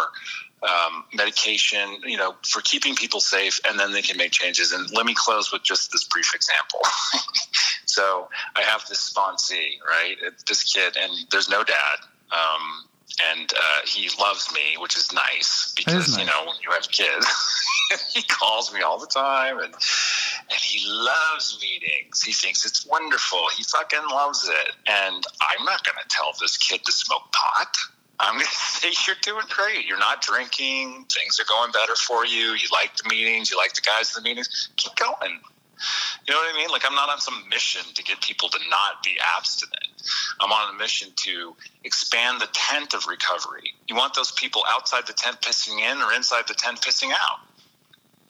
um, medication, you know, for keeping people safe, and then they can make changes. And let me close with just this brief example. (laughs) so I have this sponsee, right? This kid, and there's no dad. Um, and uh, he loves me, which is nice because nice. you know when you have kids, (laughs) he calls me all the time, and and he loves meetings. He thinks it's wonderful. He fucking loves it. And I'm not going to tell this kid to smoke pot. I'm going (laughs) to say you're doing great. You're not drinking. Things are going better for you. You like the meetings. You like the guys in the meetings. Keep going. You know what I mean? Like I'm not on some mission to get people to not be abstinent. I'm on a mission to expand the tent of recovery. You want those people outside the tent pissing in or inside the tent pissing out?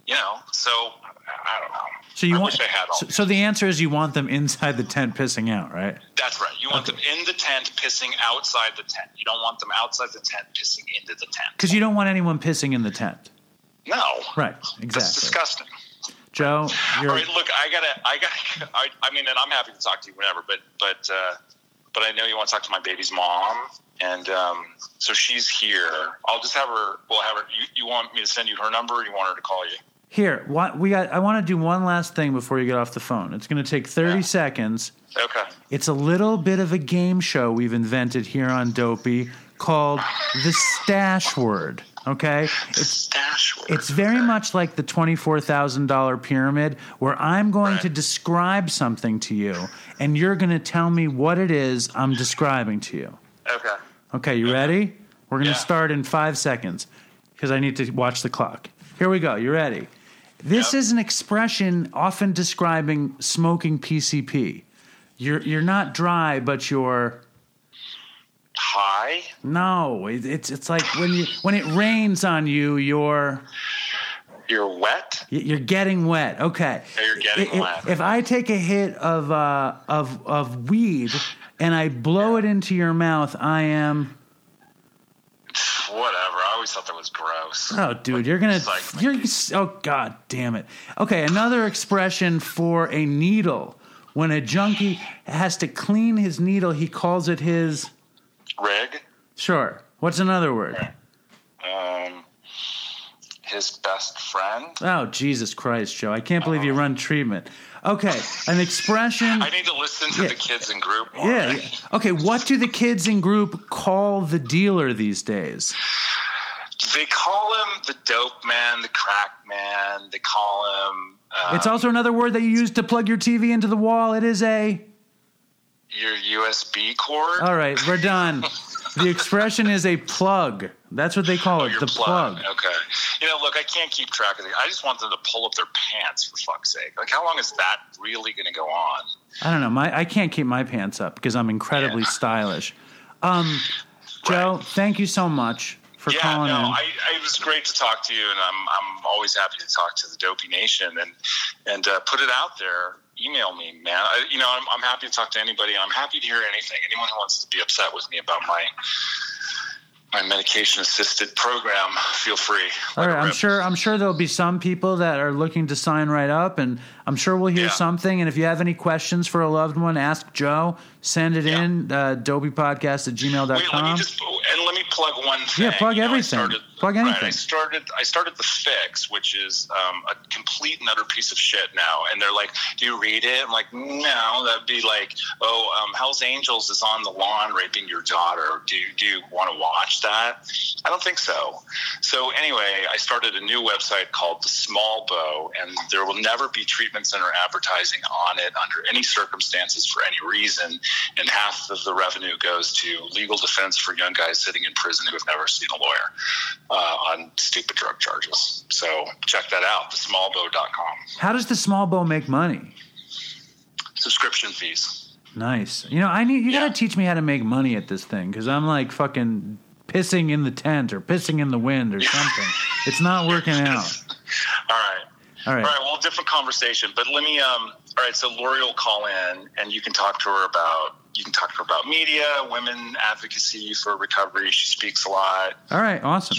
You know, so I don't know. so you I want wish I had all so, so the answer is you want them inside the tent pissing out right That's right. You want them in the tent pissing outside the tent. You don't want them outside the tent pissing into the tent. because you don't want anyone pissing in the tent No. right Exactly. That's disgusting. Joe (sighs) you're All right, look, I gotta, I gotta, (laughs) I, I mean, and I'm happy to talk to you whenever, but, but, uh, but I know you want to talk to my baby's mom, and um, so she's here. I'll just have her. We'll have her. You, you want me to send you her number, or you want her to call you? here what we got i want to do one last thing before you get off the phone it's going to take 30 Yeah. seconds Okay. It's a little bit of a game show we've invented here on Dopey called (laughs) the Stash Word. Okay, it's it's very much like the twenty four thousand dollar pyramid, where I'm going Right. to describe something to you, and you're going to tell me what it is I'm describing to you. Okay. Okay, you ready? We're going to Yeah. start in five seconds because I need to watch the clock. Here we go. You ready? This Yep. is an expression often describing smoking PCP. You're you're not dry, but you're Hi. no. It, it's it's like when you when it rains on you, you're You're wet. you're getting wet. Okay. You're getting I- I- wet. If I take a hit of uh, of of weed and I blow it into your mouth, I am Whatever. I always thought that was gross. Oh, dude, you're gonna. You're. Oh, god damn it. Okay, another expression for a needle. When a junkie has to clean his needle, he calls it his. Rig, Sure. What's another word? um, his best friend. Oh, Jesus Christ, Joe! I can't believe you run treatment. Okay, an expression. I need to listen to Yeah. the kids in group. More. Yeah. Okay, what do the kids in group call the dealer these days? They call him the dope man, the crack man. They call him uh, It's also another word that you use to plug your TV into the wall. It is a. your USB cord. All right, we're done. The (laughs) expression is a plug. That's what they call it, Your the plug. Okay. You know, look, I can't keep track of it. I just want them to pull up their pants for fuck's sake. Like, how long is that really going to go on? I don't know. My I can't keep my pants up because I'm incredibly Yeah. stylish. Um, Joe, thank you so much for yeah, calling no, in. I, I, it was great to talk to you, and I'm I'm always happy to talk to the Dopey Nation and and uh, put it out there. Email me, man. I, you know, I'm, I'm happy to talk to anybody. I'm happy to hear anything. Anyone who wants to be upset with me about my my medication assisted program, feel free. All right, I'm sure. I'm sure there'll be some people that are looking to sign right up, and I'm sure we'll hear Yeah. something. And if you have any questions for a loved one, ask Joe. Send it Yeah. in uh, dopeypodcast at gmail.com. Wait, let me just and let me plug one thing. Yeah, plug You know, everything. Plug right. I started. I started the fix, which is um, a complete and utter piece of shit now. And they're like, "Do you read it?" I'm like, "No." That'd be like, "Oh, um, Hell's Angels is on the lawn raping your daughter. Do you, do you want to watch that?" I don't think so. So anyway, I started a new website called The Small Bow, and there will never be treatment center advertising on it under any circumstances for any reason. And half of the revenue goes to legal defense for young guys sitting in prison who have never seen a lawyer uh, on stupid drug charges. So check that out, thesmallbow.com. How does the small bow make money? Subscription fees. Nice. You know, I need you got to teach me how to make money at this thing because I'm like fucking pissing in the tent or pissing in the wind or (laughs) something. it's not working out. (laughs) All right. All right. All right. Well, different conversation, but let me. Um, all right. So Laurie will call in, and you can talk to her about. You can talk to her about media, women advocacy for recovery. She speaks a lot. All right. Awesome.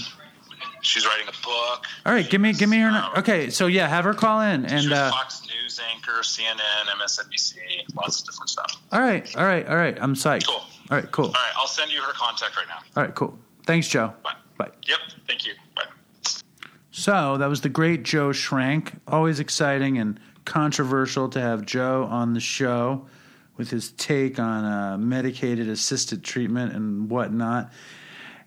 She's writing a book. All right. Give me give me her. Okay. So yeah, have her call in and. uh Fox News anchor, CNN, MSNBC, lots of different stuff. All right. All right. All right. I'm psyched. Cool. All right. Cool. All right. I'll send you her contact right now. All right. Cool. Thanks, Joe. Bye. Bye. Yep. Thank you. Bye. So that was the great Joe Schrank. Always exciting and controversial to have Joe on the show with his take on uh, medicated assisted treatment and whatnot.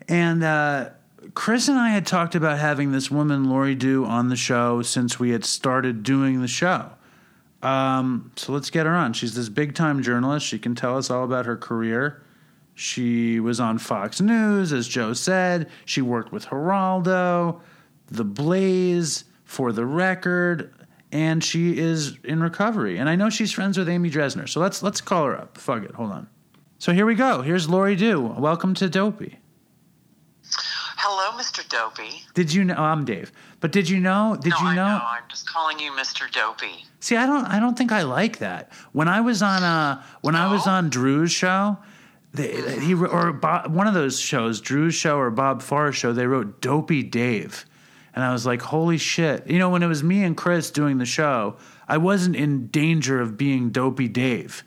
And uh, Chris and I had talked about having this woman, Laurie Dhue, on the show since we had started doing the show. Um, so let's get her on. She's this big time journalist. She can tell us all about her career. She was on Fox News, as Joe said. She worked with Geraldo, The Blaze, For the Record, and she is in recovery. And I know she's friends with Amy Dresner. So let's let's call her up. Fuck it. Hold on. So here we go. Here's Laurie Dhue. Welcome to Dopey. Hello, Mr. Dopey. Did you know oh, I'm Dave? But did you know? Did no, you I know? know. I'm just calling you Mr. Dopey. See, I don't. I don't think I like that. When I was on uh when I was on Drew's show, they, he or Bob, one of those shows, Drew's show or Bob Farr's show, they wrote "Dopey Dave," and I was like, "Holy shit!" You know, when it was me and Chris doing the show, I wasn't in danger of being Dopey Dave.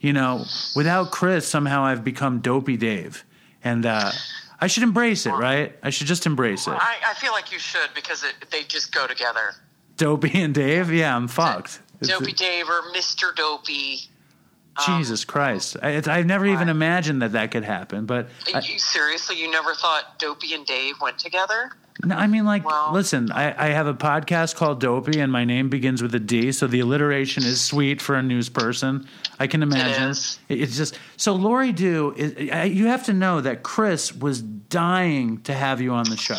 You know, without Chris, somehow I've become Dopey Dave, and uh, I should embrace it, right? I should just embrace it. I, I feel like you should because it, they just go together. Dopey and Dave, yeah, I'm fucked. It's- Dopey Dave or Mr. Dopey. Jesus Christ! I, I've never even imagined that that could happen. But I, you seriously, you never thought Dopey and Dave went together? No, I mean, like, Well- listen, I, I have a podcast called Dopey, and my name begins with a D, so the alliteration is sweet for a news person. I can imagine. It- It's just so Laurie Dhue. You have to know that Chris was dying to have you on the show.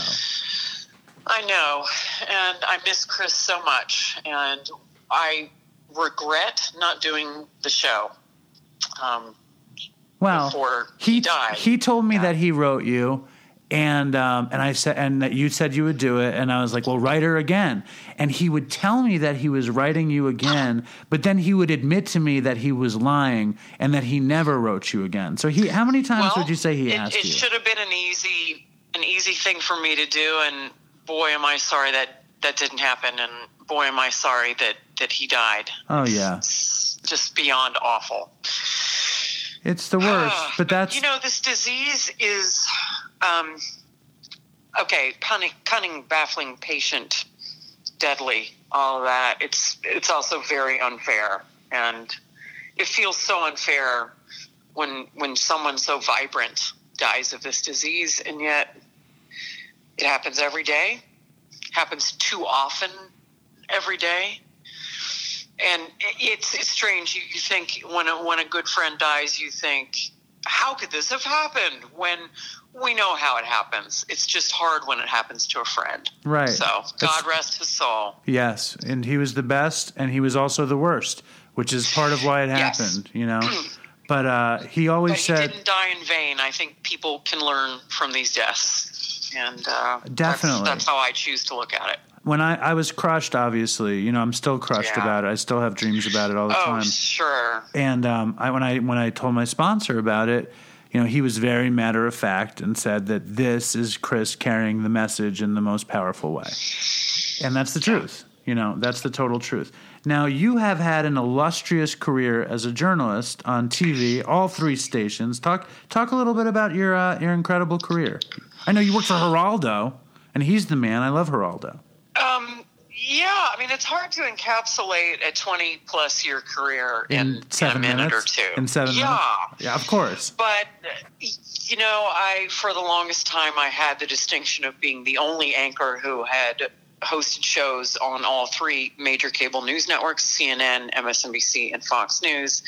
I know, and I miss Chris so much, and I regret not doing the show. Um, Well, he he died. he told me Yeah. that he wrote you, and um, and I said and that you said you would do it, and I was like, well, write her again. And he would tell me that he was writing you again, but then he would admit to me that he was lying and that he never wrote you again. So he, how many times well, would you say he it, asked it you? It should have been an easy, an easy thing for me to do, and boy, am I sorry that that didn't happen, and boy, am I sorry that that he died. Oh yeah, It's just beyond awful. it's the worst. (sighs) But that's you know this disease is um, okay cunning, cunning baffling patient deadly all that. It's it's also very unfair. And it feels so unfair when when someone so vibrant dies of this disease and yet it happens every day happens too often every day. And it's it's strange. You, you think when a, when a good friend dies, you think, how could this have happened? When we know how it happens, it's just hard when it happens to a friend. right. So God rest his soul. Yes, and he was the best, and he was also the worst, which is part of why it Yes. happened. You know, (clears throat) but uh, he always But he said didn't die in vain. I think people can learn from these deaths, and uh, that's- Definitely. that's, how I choose to look at it. When I I was crushed. Obviously, you know, I'm still crushed Yeah. about it. I still have dreams about it all the Oh, time. sure. And um, I, when I when I told my sponsor about it, you know, he was very matter of fact and said that this is Chris carrying the message in the most powerful way, and that's the truth. You know, that's the total truth. Now, you have had an illustrious career as a journalist on TV, all three stations. Talk talk a little bit about your uh, your incredible career. I know you worked for Geraldo, and he's the man. I love Geraldo. Yeah, I mean, it's hard to encapsulate a 20 plus year career in, In seven in a minute minutes. or two. In seven yeah. minutes. Yeah, of course. But, you know, I, for the longest time, I had the distinction of being the only anchor who had hosted shows on all three major cable news networks CNN, MSNBC, and Fox News.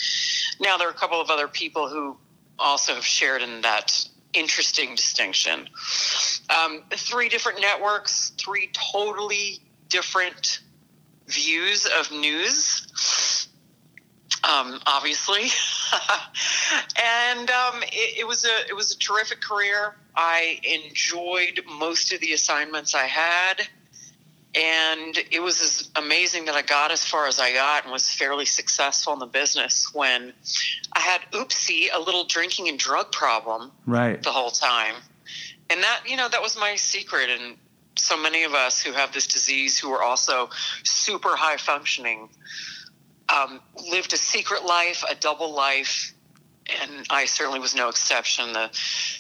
Now, there are a couple of other people who also have shared in that interesting distinction. Um, three different networks, three totally different views of news. Um, obviously, (laughs) and um, it, it was a it was a terrific career. I enjoyed most of the assignments I had, and it was as amazing that I got as far as I got and was fairly successful in the business. When I had oopsie a little drinking and drug problem Right. the whole time. And that, you know, that was my secret. And so many of us who have this disease, who are also super high functioning, um, lived a secret life, a double life. And I certainly was no exception. The,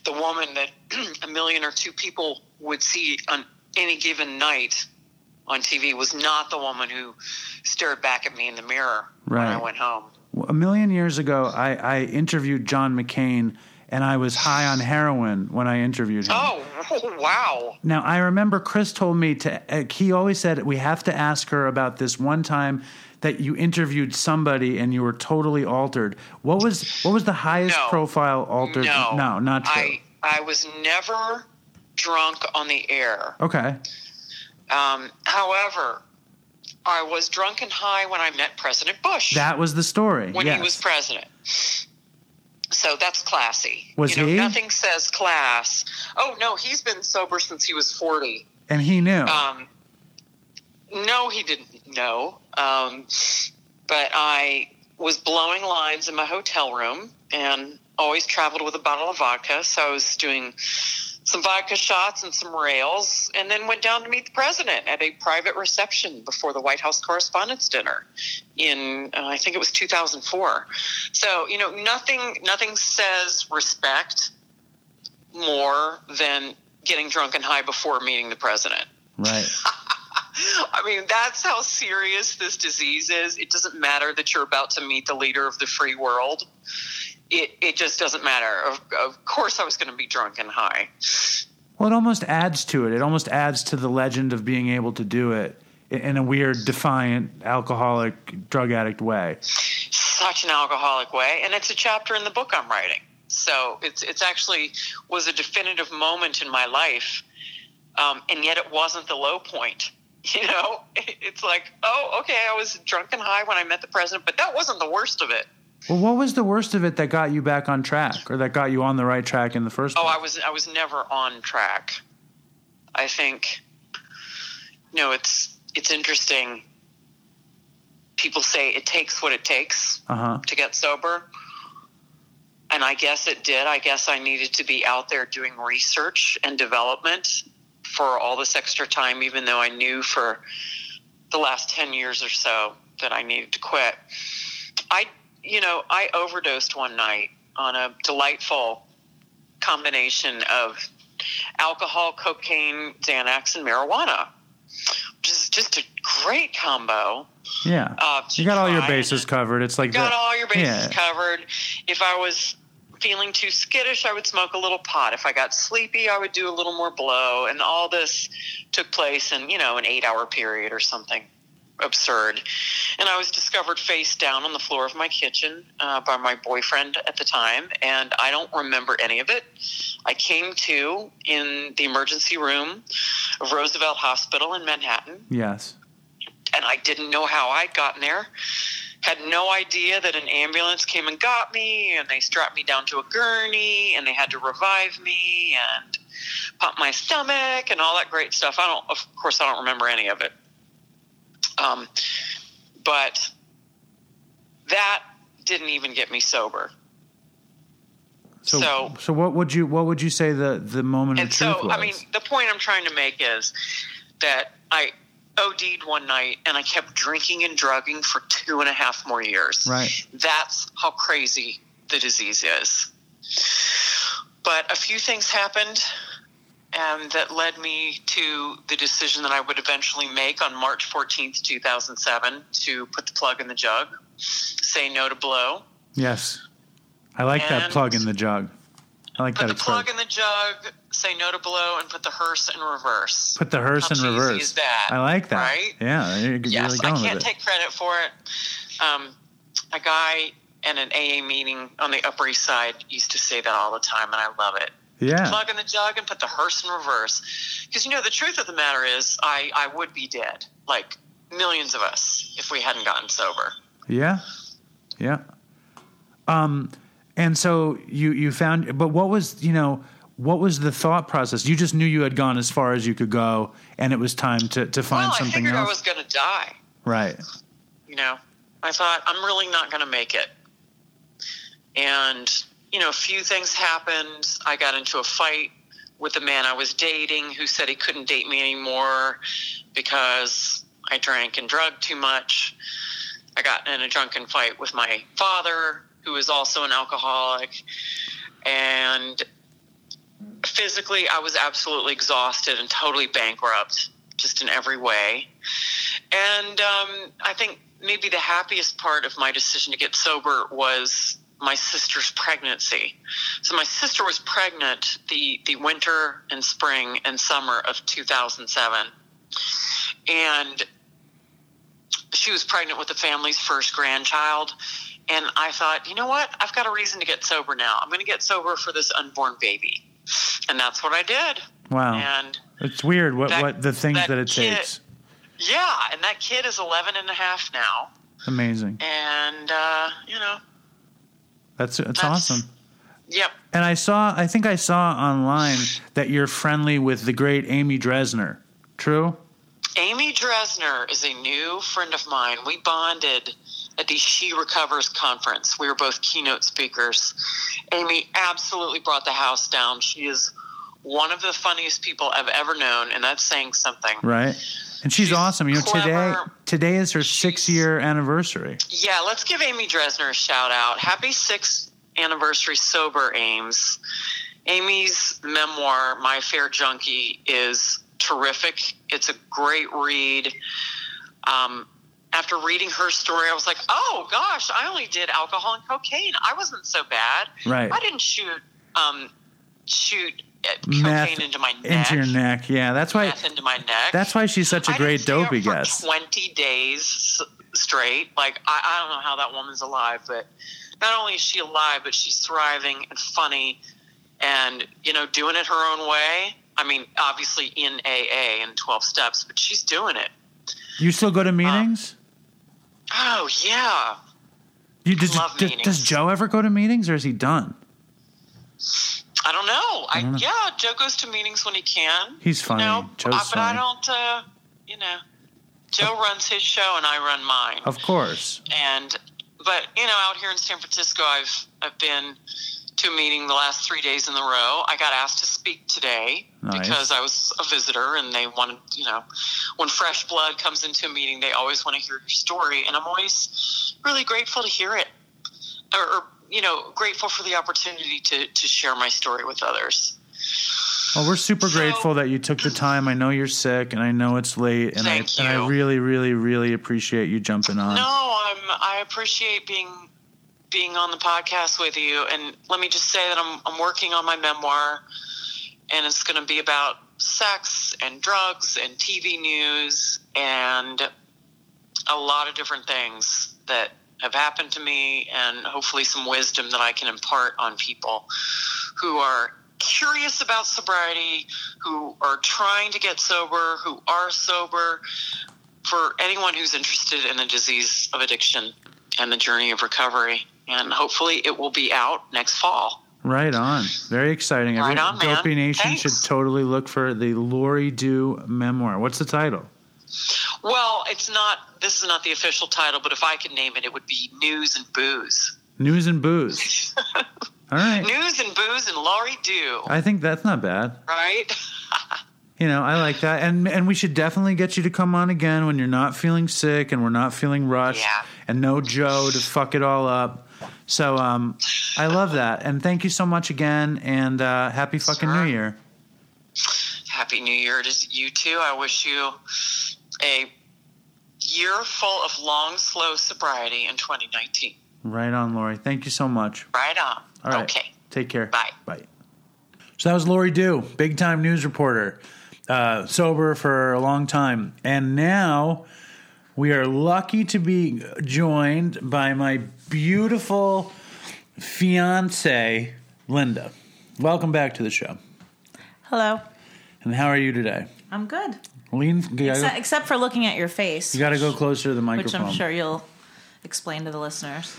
the woman that (clears throat) a million or two people would see on any given night on TV was not the woman who stared back at me in the mirror when I Right. went home. a million years ago, I, I interviewed John McCain, and I was high on heroin when I interviewed him. Oh, (laughs) wow. Now I remember Chris told me to. Uh, he always said we have to ask her about this one time that you interviewed somebody and you were totally altered. What was what was the highest No. profile altered? No, no, not true. I I was never drunk on the air. okay, Um, however, I was drunk and high when I met President Bush that was the story. when yes. he was president. So that's classy. Was you know, he? Nothing says class. Oh no, he's been sober since he was forty. and he knew. Um, no, he didn't know. Um, but I was blowing lines in my hotel room and always traveled with a bottle of vodka. So I was doing some vodka shots and some rails, and then went down to meet the president at a private reception before the White House Correspondents' Dinner in uh, I think it was 2004. So you know, nothing nothing says respect more than getting drunk and high before meeting the president. right. (laughs) I mean, that's how serious this disease is. It doesn't matter that you're about to meet the leader of the free world. It, it just doesn't matter. Of, of course, I was going to be drunk and high. Well, it almost adds to it. It almost adds to the legend of being able to do it in- a weird, defiant, alcoholic, drug addict way. Such an alcoholic way, and it's a chapter in the book I'm writing. So it's it's actually was a definitive moment in my life, um, and yet it wasn't the low point. (laughs) You know, it's like, oh, okay, I was drunk and high when I met the president, but that wasn't the worst of it. Well, what was the worst of it that got you back on track, or that got you on the right track in the first Oh, place? I was I was never on track. I think you know, it's it's interesting. People say it takes what it takes Uh huh. to get sober. And and I guess it did. I guess I needed to be out there doing research and development for all this extra time, even though I knew for the last 10 years or so that I needed to quit. I, you know, I overdosed one night on a delightful combination of alcohol, cocaine, Xanax, and marijuana, which is just a great combo. Yeah. Uh, you got all your bases covered. It's like got all your bases yeah. covered. If I was feeling too skittish, I would smoke a little pot. If I got sleepy, I would do a little more blow. And all this took place in, you know, an eight hour period or something absurd. And I was discovered face down on the floor of my kitchen uh, by my boyfriend at the time. And I don't remember any of it. I came to in the emergency room of Roosevelt Hospital in Manhattan Yes. and I didn't know how I'd gotten there. Had no idea that an ambulance came and got me, and they strapped me down to a gurney, and they had to revive me and pump my stomach and all that great stuff. I don't, of course, I don't remember any of it. Um, but that didn't even get me sober. So, So- so what would you what would you say the the moment And of truth so, was? I mean, the point I'm trying to make is that I OD'd one night and I kept drinking and drugging for two and a half more years. Right. That's how crazy the disease is. But a few things happened and that led me to the decision that I would eventually make on March 14th, 2007, to put the plug in the jug, say no to blow, yes, I like that plug in the jug. I like put that Put the plug expression. in the jug, say no to blow, and put the hearse in reverse. Put the hearse How in cheesy reverse. is that, I like that. right? Yeah, you're, you're yes, really I can't with it. take credit for it. Um, a guy in an AA meeting on the Upper East Side used to say that all the time, and I love it. Yeah, Plug in the jug and put the hearse in reverse. Because you know the truth of the matter is, I I would be dead, like millions of us, if we hadn't gotten sober. yeah, yeah. Um, and so you you found, but what was you know what was the thought process? You just knew you had gone as far as you could go, and it was time to to find well, I something figured else. I was going to die. right. you know i thought i'm really not going to make it and you know a few things happened. I got into a fight with the man i was dating who said he couldn't date me anymore because i drank and drugged too much. I got in a drunken fight with my father who is also an alcoholic and physically i was absolutely exhausted and totally bankrupt just in every way. And um, I think maybe the happiest part of my decision to get sober was my sister's pregnancy. So my sister was pregnant the, the winter and spring and summer of 2007. And she was pregnant with the family's first grandchild. And I thought, you know what? I've got a reason to get sober now. I'm going to get sober for this unborn baby. And that's what I did. Wow, And it's weird what that- what the things that, that it kid- takes. yeah, and that kid is 11 and a half now. Amazing. And, uh, you know, That's it's That's- awesome. Yep. And I saw, I think I saw online that you're friendly with the great Amy Dresner. True? Amy Dresner is a new friend of mine. We bonded at the She Recovers conference. We were both keynote speakers. Amy absolutely brought the house down. She is one of the funniest people I've ever known, and that's saying something. Right. And she's, She's awesome. You know, today clever. today is her six year anniversary. Yeah, let's give Amy Dresner a shout out. Happy sixth anniversary, Sober Ames. Amy's memoir, My Fair Junkie, is terrific. It's a great read. Um, after reading her story, I was like, oh gosh, I only did alcohol and cocaine. I wasn't so bad. Right. I didn't shoot um, shoot Uh, cocaine Meth into my neck. Into your neck. Yeah. That's why Meth into my neck. that's why she's such a I great didn't see her dopey guest. 20 days straight. Like, I, I don't know how that woman's alive, but not only is she alive, but she's thriving and funny and, you know, doing it her own way. I mean, obviously in AA and 12 steps, but she's doing it. You still go to um, meetings? Oh, yeah. you, does, love does, meetings. does Joe ever go to meetings or is he done? I don't know. I, don't know. Yeah, Joe goes to meetings when he can. He's funny. You know, Joe's uh, but I don't, uh, you know, Joe runs his show and I run mine. Of course. and but you know out here in san francisco i've i've been to a meeting the last three days in a row. I got asked to speak today Nice. because I was a visitor and they wanted, you know, when fresh blood comes into a meeting, they always want to hear your story. And I'm always really grateful to hear it or, or you know, grateful for the opportunity to, to share my story with others. Well, we're super So- grateful that you took the time. I know you're sick, and I know it's late, and I and I really, really, really appreciate you jumping on. No, I'm. I appreciate being being on the podcast with you, and let me just say that I'm I'm working on my memoir, and it's going to be about sex and drugs and TV news and a lot of different things that have happened to me, and hopefully some wisdom that I can impart on people who are curious about sobriety, who are trying to get sober, who are sober, for anyone who's interested in the disease of addiction and the journey of recovery. And hopefully it will be out next fall. Right on. Very exciting. Right Every on, man. Dopey Nation Thanks. should totally look for the Laurie Dhue memoir. What's the title? Well, it's not, this is not the official title, but if I could name it, it would be News and Booze. News and Booze. (laughs) All right. News and Booze and Laurie Dhue, I think that's not bad. right? (laughs) You know, I like that, and and we should definitely get you to come on again when you're not feeling sick and we're not feeling rushed, Yeah. and no Joe to fuck it all up. So, um, I love that, and thank you so much again, and uh, happy fucking Sure. New Year. Happy New Year to you too. I wish you a year full of long, slow sobriety in 2019. Right on, Laurie. Thank you so much. Right on. All right. Okay. Take care. Bye. Bye. So that was Laurie Dhue, big time news reporter, uh, sober for a long time. And now we are lucky to be joined by my beautiful fiance, Linda. Welcome back to the show. Hello. And how are you today? I'm good. Lean, Except, except for looking at your face, you gotta go closer to the microphone. which. I'm sure you'll explain to the listeners.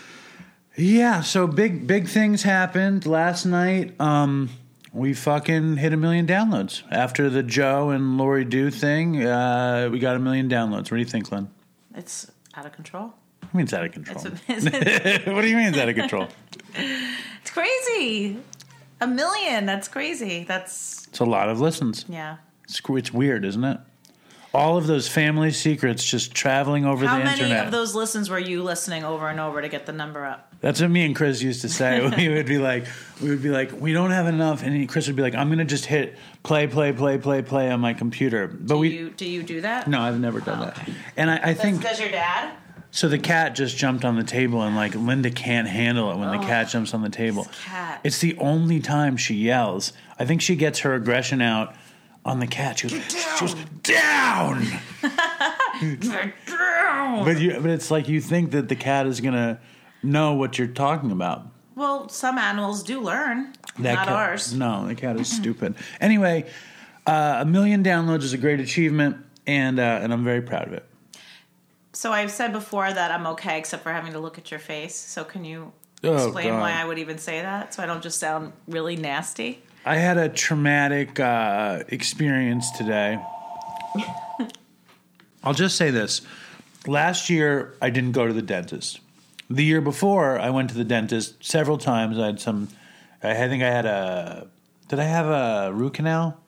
Yeah, so big big things happened last night. Um, we fucking hit a million downloads after the Joe and Laurie Dhue thing. Uh, we got a million downloads. What do you think, Len? It's out of control. What do mean it's out of control? (laughs) What do you mean it's out of control? (laughs) it's crazy. A million. That's crazy. That's It's a lot of listens. yeah. It's, it's weird, isn't it? All of those family secrets just traveling over How the many of those listens were you listening over and over to get the number up? That's what me and Chris used to say. (laughs) we would be like, we would be like, we don't have enough, and Chris would be like, I'm gonna just hit play, play, play, play, play on my computer. But Do we, you do you do that? no, I've never done Oh, that. okay. And I, I That's think because your dad. so. The cat just jumped on the table, and like Linda can't handle it when the cat oh, jumps on the table. Oh, cat. It's the only time she yells. I think she gets her aggression out on the cat. She goes, she goes (laughs) down. but you, but it's like you think that the cat is gonna know what you're talking about. Well, some animals do learn. That not cat, ours. No, the cat is stupid. Anyway, uh, a million downloads is a great achievement, and uh, and I'm very proud of it. So I've said before that I'm okay, except for having to look at your face. So can you Oh, explain God. why I would even say that, so I don't just sound really nasty? I had a traumatic uh, experience today. (laughs) I'll just say this. Last year, I didn't go to the dentist. The year before, I went to the dentist several times. I had some, I think I had a, did I have a root canal?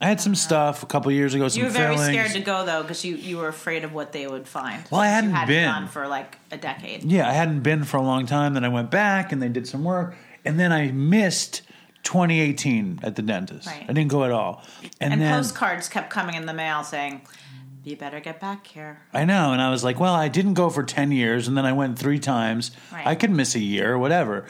I had some stuff a couple years ago, some You were very fillings. scared to go though, because you, you were afraid of what they would find. Well, I hadn't hadn't been. gone for like a decade. Yeah, I hadn't been for a long time. Then I went back and they did some work. And then I missed 2018 at the dentist. Right. I didn't go at all. And, And then postcards kept coming in the mail saying, "You better get back here." I know. And I was like, well, I didn't go for 10 years. And then I went three times. Right. I could miss a year or whatever.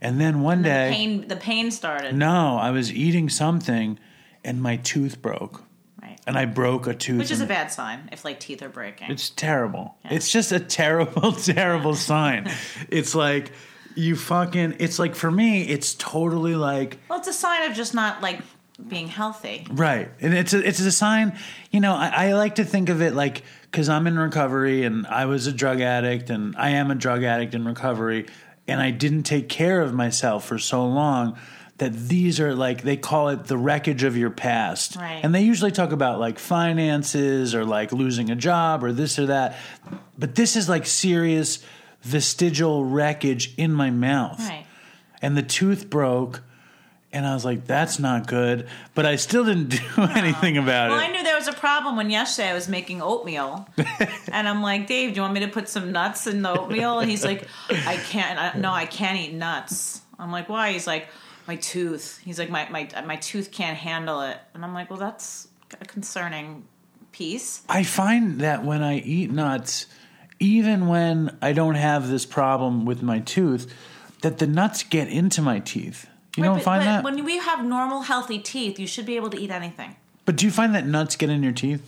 And then one day, Pain. The pain started. no, I was eating something and my tooth broke. Right. And I broke a tooth. Which is a bad sign if like teeth are breaking. It's terrible. It's just a terrible, (laughs) terrible sign. (laughs) It's like you fucking. It's like for me, it's totally like well, it's a sign of just not like being healthy. right, and it's a, it's a sign. You know, I, I like to think of it like because I'm in recovery and I was a drug addict and I am a drug addict in recovery, and I didn't take care of myself for so long. That these are like they call it the wreckage of your past, Right. and they usually talk about like finances or like losing a job or this or that. But this is like serious vestigial wreckage in my mouth. Right. and the tooth broke. And I was like, that's not good. But I still didn't (laughs) do anything about Well, it. Well, I knew there was a problem when yesterday I was making oatmeal, (laughs) and I'm like, Dave, do you want me to put some nuts in the oatmeal? And he's like, I can't. I, no, I can't eat nuts. I'm like, why? He's like, my tooth. He's like, my my my tooth can't handle it. And I'm like, well, that's a concerning piece. I find that when I eat nuts, even when I don't have this problem with my tooth, that the nuts get into my teeth. You Right, don't but, find but that? when we have normal, healthy teeth, you should be able to eat anything. but do you find that nuts get in your teeth?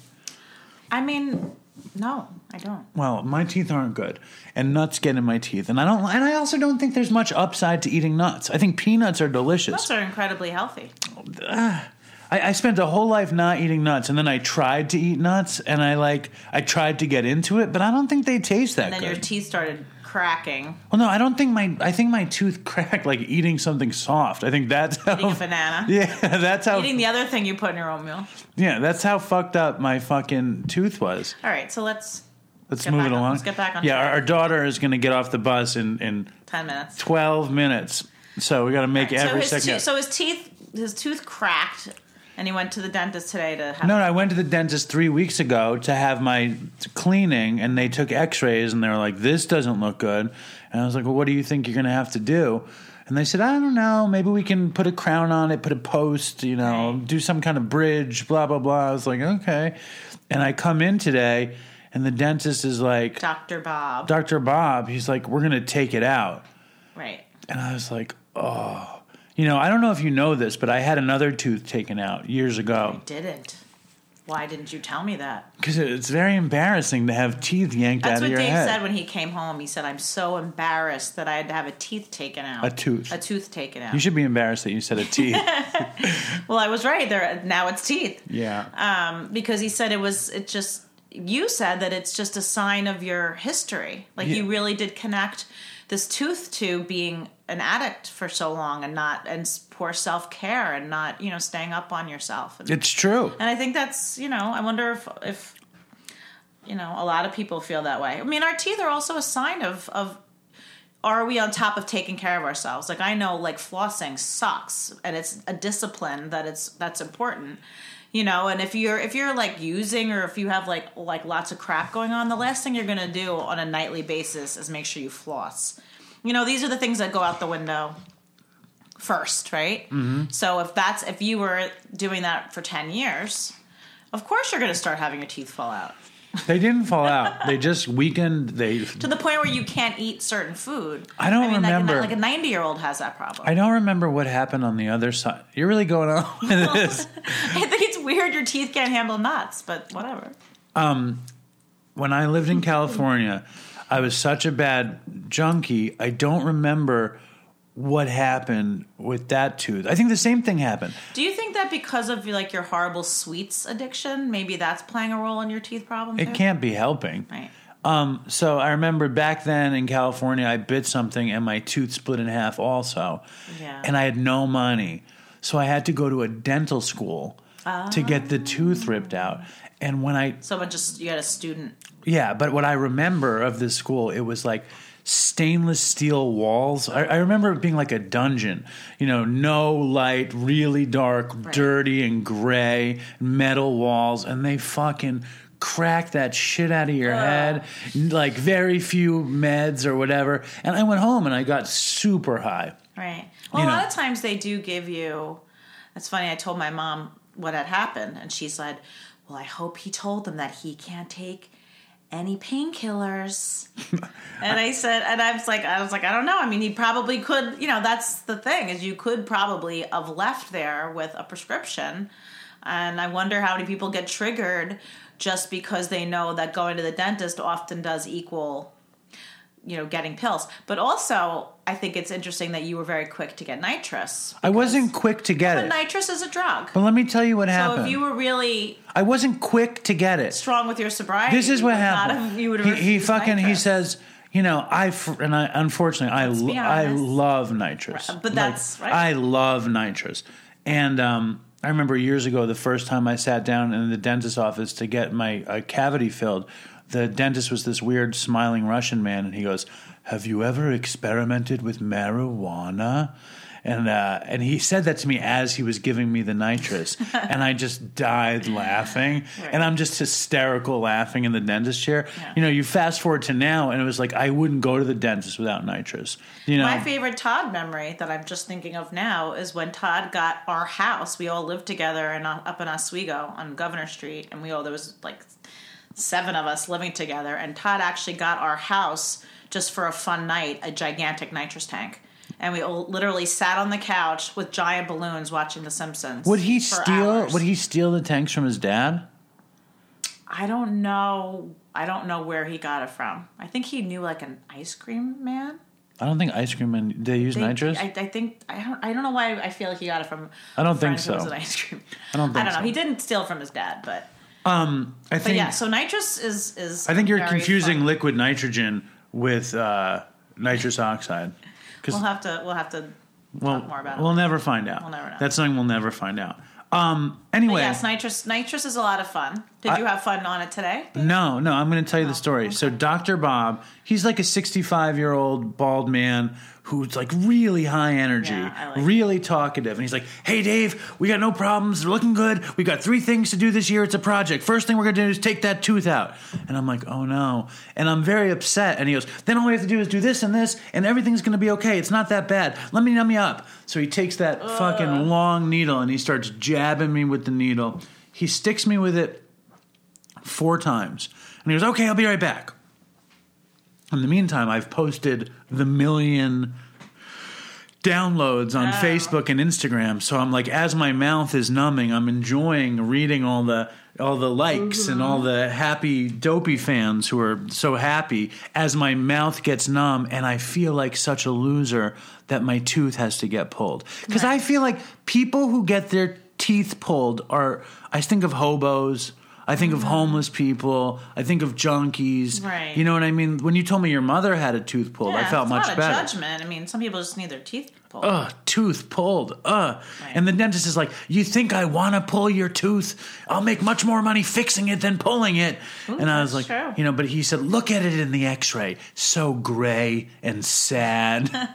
I mean, no, I don't. Well, my teeth aren't good, and nuts get in my teeth, and I don't. And I also don't think there's much upside to eating nuts. I think peanuts are delicious. Nuts are incredibly healthy. I, I spent a whole life not eating nuts, and then I tried to eat nuts, and I like I tried to get into it, but I don't think they taste that And then good. your teeth started cracking. well, no, I don't think my I think my tooth (laughs) cracked like eating something soft. I think that's how. Eating a (laughs) banana. Yeah, (laughs) that's how. Eating the other thing you put in your oatmeal. yeah, that's how fucked up my fucking tooth was. All right, so let's Let's move it on- along. let's get back on Yeah, track. our, our daughter is going to get off the bus in in ten minutes. twelve minutes, so we got to make so every his second. tooth, so his teeth, his tooth cracked, and he went to the dentist today to have. No, no, I went to the dentist three weeks ago to have my cleaning, and they took X-rays, and they were like, "This doesn't look good." And I was like, "Well, what do you think you're going to have to do?" And they said, "I don't know. Maybe we can put a crown on it, put a post, you know, Right. do some kind of bridge, blah blah blah." I was like, "Okay." And I come in today, and the dentist is like, Dr. Bob. "Dr. Bob," he's like, "We're going to take it out." right. And I was like, "Oh." You know, I don't know if you know this, but I had another tooth taken out years ago. Didn't. Why didn't you tell me that? Because it's very embarrassing to have teeth yanked That's out what of your Dave head. said when he came home. He said, "I'm so embarrassed that I had to have a teeth taken out. A tooth. A tooth taken out." you should be embarrassed that you said a teeth. (laughs) well, I was right. There now it's teeth. yeah. um, because he said it was it just you said that it's just a sign of your history like Yeah. you really did connect this tooth to being an addict for so long and not and poor self-care and not you know staying up on yourself. And, it's true. and i think that's you know i wonder if if you know a lot of people feel that way. I mean our teeth are also a sign of of are we on top of taking care of ourselves? Like i know like flossing sucks and it's a discipline that it's that's important you know? And if you're if you're like using or if you have like like lots of crap going on the last thing you're going to do on a nightly basis is make sure you floss you know these are the things that go out the window first right mm-hmm. so if that's if you were doing that for 10 years of course you're going to start having your teeth fall out They didn't fall (laughs) out. They just weakened. They. to the point where you can't eat certain food I don't mean, remember. like, a, like 90 year old has that problem I don't remember what happened on the other side. You're really going on (laughs) with this. I think it's weird your teeth can't handle nuts, but whatever. When I lived in California, I was such a bad junkie. I don't remember what happened with that tooth. I think the same thing happened. Do you think that because of like your horrible sweets addiction, maybe that's playing a role in your teeth problem? It too? can't be helping. Right. Um, so I remember back then in California, I bit something and my tooth split in half also. Yeah. And I had no money. So I had to go to a dental school to get the tooth ripped out. And when I, Someone just you had a student. yeah, but what I remember of this school, it was like stainless steel walls. I, I remember it being like a dungeon, you know, no light, really dark, dirty and gray metal walls. And they fucking crack that shit out of your head, like very few meds or whatever. And I went home and I got super high. Right. Well, You a lot of times they do give you. It's funny. I told my mom what had happened, and she said, "Well, I hope he told them that he can't take." Any painkillers? (laughs) and I said, and I was like, I was like, I don't know. I mean, he probably could. You know, that's the thing is, you could probably have left there with a prescription, and I wonder how many people get triggered just because they know that going to the dentist often does equal you know getting pills but also i think it's interesting that you were very quick to get nitrous I wasn't quick to get but it. nitrous is a drug But let me tell you what so happened. So if you were really I wasn't quick to get it. strong with your sobriety This is what happened. have- you would he, he fucking he says, you know, I and I unfortunately I Let's be lo- I love nitrous, but that's- right. I love nitrous, and um, I remember years ago the first time I sat down in the dentist's office to get my uh, cavity filled. The dentist was this weird smiling Russian man, and he goes, "Have you ever experimented with marijuana?" And uh, and he said that to me as he was giving me the nitrous, (laughs) and I just died laughing, and I'm just hysterical laughing in the dentist chair. You know, you fast forward to now, and it was like I wouldn't go to the dentist without nitrous. You know, My favorite Todd memory that I'm just thinking of now is when Todd got our house. We all lived together in, up in Oswego on Governor Street, and we all there was like seven of us living together. And Todd actually got our house just for a fun night, a gigantic nitrous tank. And we all literally sat on the couch with giant balloons watching The Simpsons. would he steal? hours. Would he steal the tanks from his dad? I don't know. I don't know where he got it from. I think he knew like an ice cream man. I don't think ice cream and they use They- nitrous. I, I think I don't. I don't know why I feel like he got it from. I don't think so. Was an ice cream. I don't think I don't know. so. He didn't steal from his dad, but I but think. yeah. So nitrous is is. I think you're confusing fun. liquid nitrogen with uh, nitrous oxide. Because We'll have to. We'll have to we'll, talk more about it. we'll never find out. We'll never know. That's something we'll never find out. Um, But anyway, yes, nitrous. Nitrous is a lot of fun. Did I- you have fun on it today? no, no, I'm going to tell you Oh, the story. So, Dr. Bob, he's like a 65 year old bald man who's like really high energy, Yeah, like really talkative. And he's like, hey, Dave, we got no problems. They're looking good. We got three things to do this year. It's a project. First thing we're going to do is take that tooth out. And I'm like, oh no. And I'm very upset. And he goes, then all we have to do is do this and this, and everything's going to be okay. It's not that bad. Let me numb you up. So he takes that fucking long needle and he starts jabbing me with the needle. He sticks me with it four times. And he goes, okay, I'll be right back. In the meantime, I've posted the million downloads on Facebook and Instagram. So I'm like, as my mouth is numbing, I'm enjoying reading all the all the likes and all mm-hmm. the happy dopey fans who are so happy as my mouth gets numb and I feel like such a loser that my tooth has to get pulled. Because I feel like people who get their teeth pulled are I think of hobos. I think of mm-hmm. homeless people. I think of junkies. Right. You know what I mean? When you told me your mother had a tooth pulled, I felt much better. judgment. I mean, some people just need their teeth pulled. Ugh, tooth pulled. Ugh. And the dentist is like, You think I want to pull your tooth? I'll make much more money fixing it than pulling it. and I was like, true. You know, but he said, Look at it in the x ray. So gray and sad. (laughs)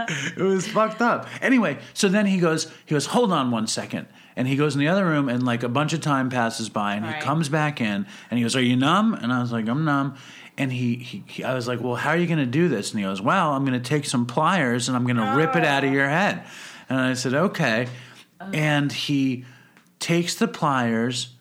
(laughs) it was fucked up. Anyway, so then he goes, He goes, Hold on one second. And he goes in the other room, and like a bunch of time passes by, and he comes back in, and he goes, "Are you numb?" And I was like, "I'm numb." And he, he, he I was like, "Well, how are you going to do this?" And he goes, "Well, I'm going to take some pliers and I'm going to rip it out of oh. your head." And I said, "Okay." And he takes the pliers,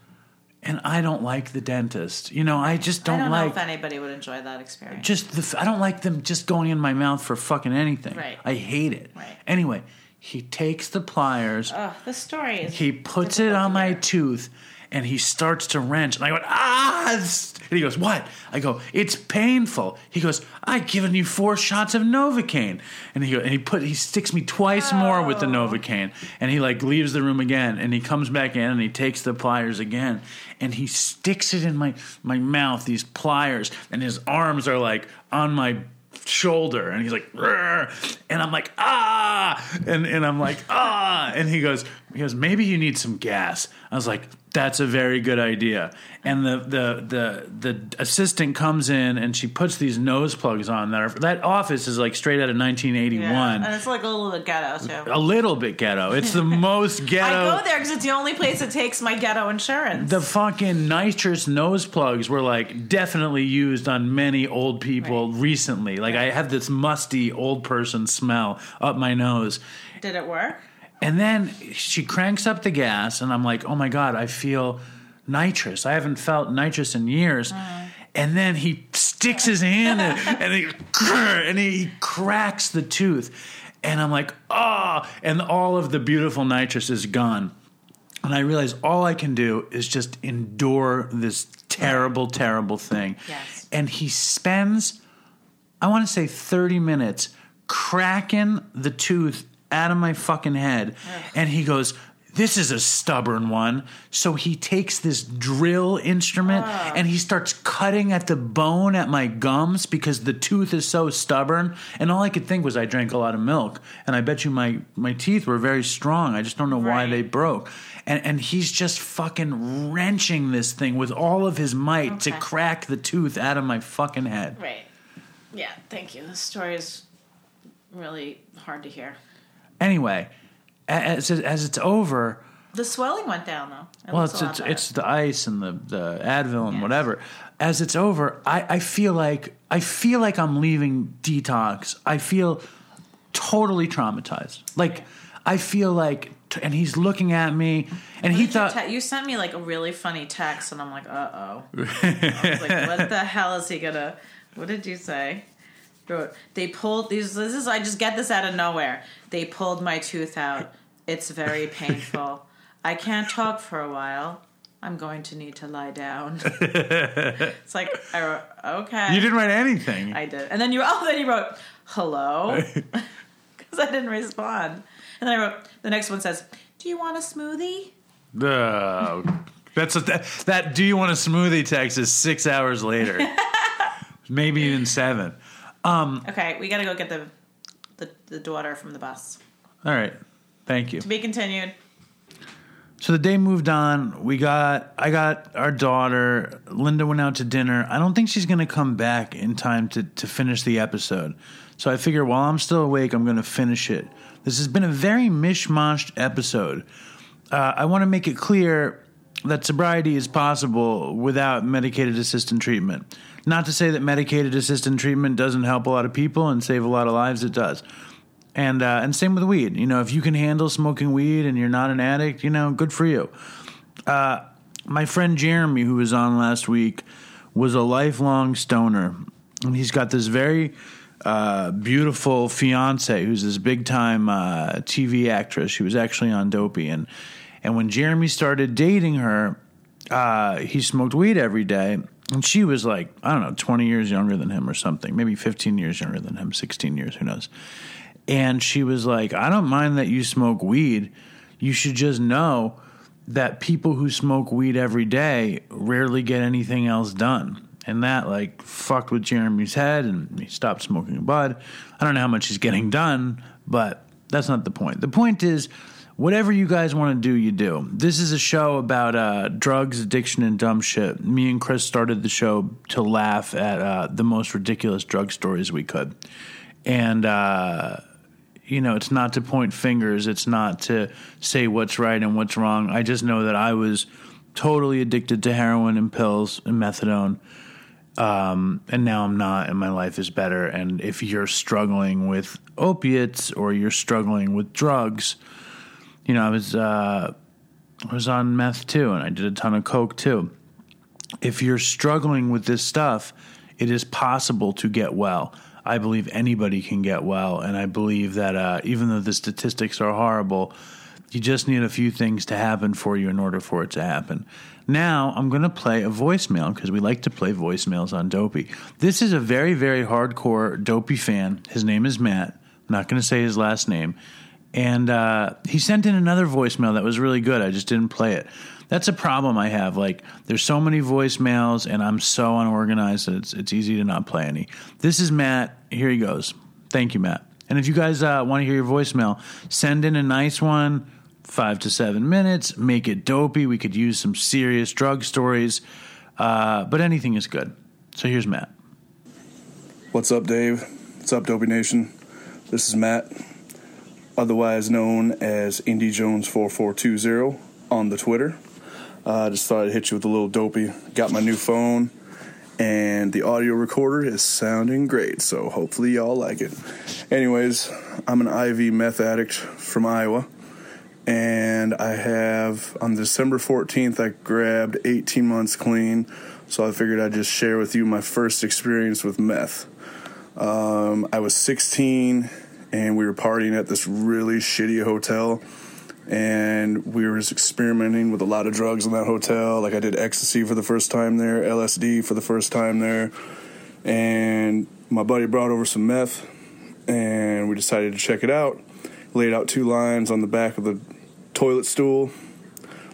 and I don't like the dentist. You know, I just I don't, don't know like if anybody would enjoy that experience. just the. I don't like them just going in my mouth for fucking anything. Right. I hate it. Right. Anyway, he takes the pliers. Ugh, this story is. He puts it on my tooth and he starts to wrench. And I go, ah! And he goes, what? I go, it's painful. He goes, I've given you four shots of Novocaine. And he go, and he put he sticks me twice more with the Novocaine. And he like leaves the room again and he comes back in and he takes the pliers again and he sticks it in my my mouth, these pliers, and his arms are like on my shoulder and he's like and I'm like ah and and I'm like ah and he goes he goes maybe you need some gas I was like that's a very good idea and the the the the assistant comes in and she puts these nose plugs on that are that office is like straight out of 1981 Yeah, and it's like a little bit ghetto too. a little bit ghetto it's the (laughs) most ghetto I go there because it's the only place that takes my ghetto insurance. the fucking nitrous nose plugs were like definitely used on many old people Right. recently. Like I have this musty old person smell up my nose. Did it work? And then she cranks up the gas and I'm like, "Oh my god, I feel nitrous. I haven't felt nitrous in years." Uh-huh. And then he sticks his hand in (laughs) and he and he cracks the tooth. And I'm like, "Oh!" And all of the beautiful nitrous is gone. And I realize all I can do is just endure this terrible, terrible thing. Yes. And he spends, I want to say 30 minutes cracking the tooth out of my fucking head. And he goes, this is a stubborn one. So he takes this drill instrument and he starts cutting at the bone at my gums because the tooth is so stubborn. And all I could think was I drank a lot of milk, and I bet you my my teeth were very strong. I just don't know why they broke. And and he's just fucking wrenching this thing with all of his might to crack the tooth out of my fucking head. Right. Yeah, thank you. This story is really hard to hear. Anyway, as as it's over. The swelling went down though. It Well, it's it's, it's the ice and the, the Advil and Yes. whatever. As it's over, I, I feel like I feel like I'm leaving detox. I feel totally traumatized. Like I feel like, and he's looking at me, and he What you thought te- you sent me like a really funny text, and I'm like, uh oh. (laughs) I was like, what the hell is he gonna? What did you say? Wrote, They pulled these. This is I just get this out of nowhere. They pulled my tooth out. It's very (laughs) painful. I can't talk for a while. I'm going to need to lie down. (laughs) it's like I wrote, okay. you didn't write anything. I did. And then you (laughs) oh then you wrote hello because I didn't respond. And then I wrote the next one says, "Do you want a smoothie?" Oh, that's a, that, that. Do you want a smoothie? Text is six hours later, maybe even seven. Okay, we got to go get the, the the daughter from the bus. All right, thank you. To be continued. So the day moved on. We got I got our daughter. Linda went out to dinner. I don't think she's going to come back in time to to finish the episode. So I figure while I'm still awake, I'm going to finish it. This has been a very mishmashed episode. Uh, I want to make it clear that sobriety is possible without medicated assisted treatment. Not to say that medicated assisted treatment doesn't help a lot of people and save a lot of lives. It does. And uh, and same with weed. You know, if you can handle smoking weed and you're not an addict, you know, good for you. Uh, my friend Jeremy, who was on last week, was a lifelong stoner, and he's got this very uh, beautiful fiance who's this big time uh, TV actress. She was actually on Dopey, and and when Jeremy started dating her, uh, he smoked weed every day. And she was like, I don't know, 20 years younger than him or something, maybe 15 years younger than him, 16 years, who knows. And she was like, I don't mind that you smoke weed. You should just know that people who smoke weed every day rarely get anything else done. And that like fucked with Jeremy's head and he stopped smoking bud. I don't know how much he's getting done, but that's not the point. The point is whatever you guys want to do, you do. This is a show about uh, drugs, addiction, and dumb shit. Me and Chris started the show to laugh at uh, the most ridiculous drug stories we could. And uh you know, it's not to point fingers. It's not to say what's right and what's wrong. I just know that I was totally addicted to heroin and pills and methadone. Um, and now I'm not, and my life is better. And if you're struggling with opiates or you're struggling with drugs, you know, I was uh, I was on meth too, and I did a ton of coke too. If you're struggling with this stuff, it is possible to get well. I believe anybody can get well, and I believe that uh, even though the statistics are horrible, you just need a few things to happen for you in order for it to happen. Now, I'm going to play a voicemail because we like to play voicemails on Dopey. This is a very, very hardcore Dopey fan. His name is Matt. I'm not going to say his last name. And uh, he sent in another voicemail that was really good. I just didn't play it. That's a problem I have. Like, there's so many voicemails, and I'm so unorganized that it's, it's easy to not play any. This is Matt. Here he goes. Thank you, Matt. And if you guys uh, want to hear your voicemail, send in a nice one, five to seven minutes. Make it dopey. We could use some serious drug stories, uh, but anything is good. So here's Matt. What's up, Dave? What's up, Dopey Nation? This is Matt, otherwise known as Indy Jones 4420 on the Twitter. I uh, just thought I'd hit you with a little dopey. Got my new phone, and the audio recorder is sounding great, so hopefully y'all like it. Anyways, I'm an IV meth addict from Iowa, and I have on December 14th I grabbed 18 months clean, so I figured I'd just share with you my first experience with meth. Um, I was 16 and we were partying at this really shitty hotel. And we were just experimenting with a lot of drugs in that hotel. Like I did ecstasy for the first time there, LSD for the first time there. And my buddy brought over some meth and we decided to check it out. Laid out two lines on the back of the toilet stool,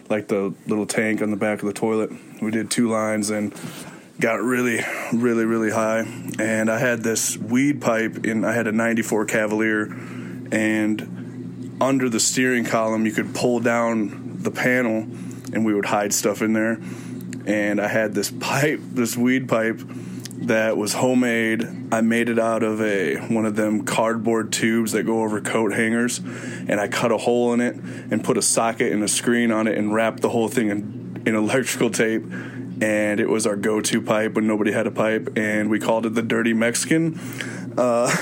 like the little tank on the back of the toilet. We did two lines and got really, really, really high. And I had this weed pipe, and I had a 94 Cavalier, and under the steering column, you could pull down the panel, and we would hide stuff in there. And I had this pipe, this weed pipe that was homemade. I made it out of a one of them cardboard tubes that go over coat hangers, and I cut a hole in it and put a socket and a screen on it and wrapped the whole thing in, in electrical tape. And it was our go-to pipe when nobody had a pipe, and we called it the Dirty Mexican. Uh,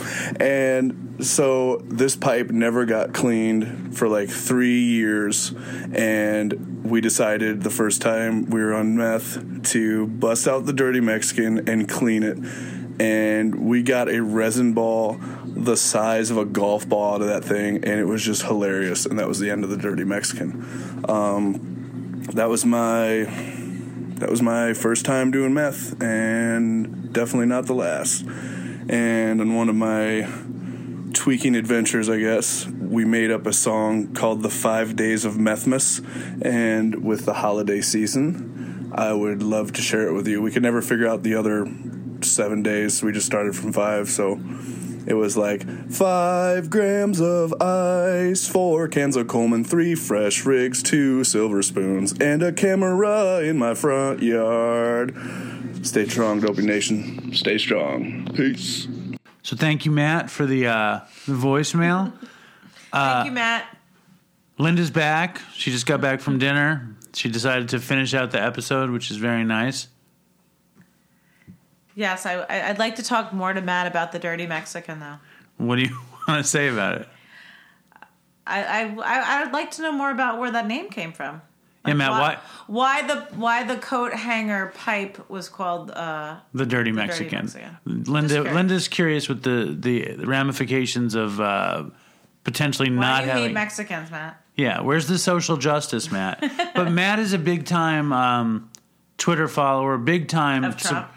(laughs) and so this pipe never got cleaned for like three years, and we decided the first time we were on meth to bust out the dirty Mexican and clean it. And we got a resin ball the size of a golf ball out of that thing, and it was just hilarious. And that was the end of the dirty Mexican. Um, that was my that was my first time doing meth, and definitely not the last. And on one of my tweaking adventures, I guess, we made up a song called The Five Days of Methmas. And with the holiday season, I would love to share it with you. We could never figure out the other seven days. We just started from five. So it was like five grams of ice, four cans of Coleman, three fresh rigs, two silver spoons, and a camera in my front yard. Stay strong, Dopey Nation. Stay strong. Peace. So thank you, Matt, for the uh, the voicemail. (laughs) Thank you, Matt. Linda's back. She just got back from dinner. She decided to finish out the episode, which is very nice. Yes, I, I'd like to talk more to Matt about the dirty Mexican, though. What do you (laughs) want to say about it? I, I, I I'd like to know more about where that name came from. yeah, Matt, why, why why the why the coat hanger pipe was called uh, the dirty Dirty Mexican? Mexican. Linda curious. Linda's curious with the the ramifications of uh, potentially why not having. hate Mexicans, Matt? Yeah, where's the social justice, Matt? (laughs) but Matt is a big time um, Twitter follower, big time. Of Trump?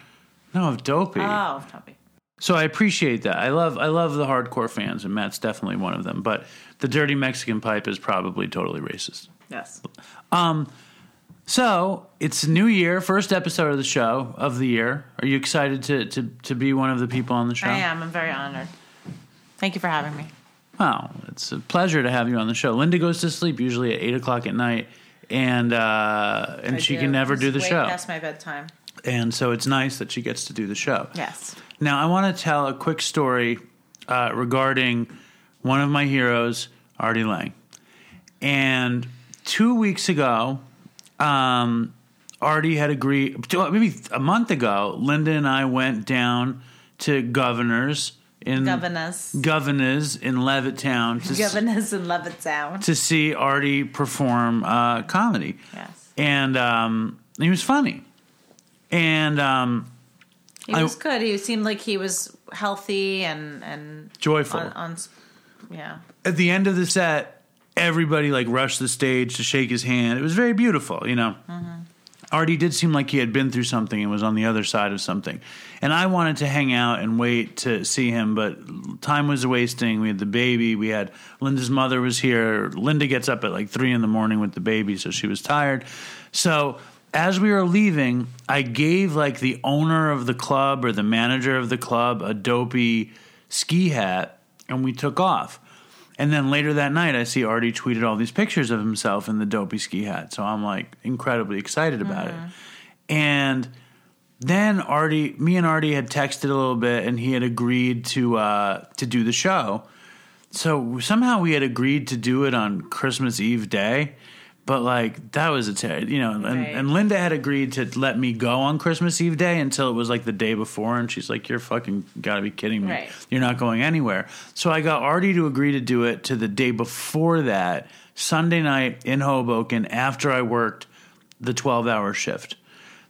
No, of Dopey. Oh, Toby. So I appreciate that. I love I love the hardcore fans, and Matt's definitely one of them. But the dirty Mexican pipe is probably totally racist. Yes. Um. So it's new year, first episode of the show of the year. Are you excited to to, to be one of the people on the show? I am. I'm very honored. Thank you for having me. Wow, it's a pleasure to have you on the show. Linda goes to sleep usually at eight o'clock at night, and uh, and I she do. can never It's do the way show. Past my bedtime. And so it's nice that she gets to do the show. Yes. Now, I want to tell a quick story uh, regarding one of my heroes, Artie Lange. And two weeks ago, um, Artie had agreed, maybe a month ago, Linda and I went down to Governor's in Governors. Governors in Levittown to, Governors in Levittown. to see Artie perform uh, comedy Yes. and um, he was funny. And um, He I- was good. He seemed like he was healthy and and Joyful. On, on yeah. at the end of the set, everybody like rushed the stage to shake his hand. It was very beautiful, you know. Artie did seem like he had been through something and was on the other side of something. And I wanted to hang out and wait to see him, but time was wasting. We had the baby. We had Linda's mother was here. Linda gets up at like three in the morning with the baby, so she was tired. So as we were leaving, I gave like the owner of the club or the manager of the club a dopey ski hat, and we took off. And then later that night, I see Artie tweeted all these pictures of himself in the dopey ski hat. So I'm like incredibly excited about it. And then Artie, me and Artie had texted a little bit, and he had agreed to uh, to do the show. So somehow we had agreed to do it on Christmas Eve day, but like that was a ter- you know, and, Right. and Linda had agreed to let me go on Christmas Eve day until it was like the day before, and she's like, "You're fucking got to be kidding me! Right. You're not going anywhere." So I got Artie to agree to do it to the day before that, Sunday night in Hoboken, after I worked the 12 hour shift.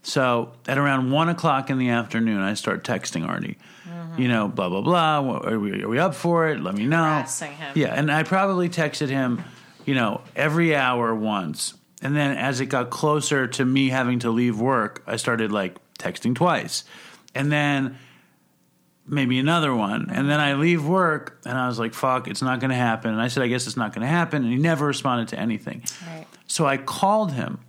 So at around one o'clock in the afternoon, I start texting Artie. Mm-hmm. You know, blah blah blah. Are we, are we up for it? Let me know. Harassing him. Yeah, and I probably texted him, you know, every hour once. And then as it got closer to me having to leave work, I started like texting twice. And then maybe another one. And then I leave work and I was like, fuck, it's not going to happen. And I said, I guess it's not going to happen. And he never responded to anything. Right. So I called him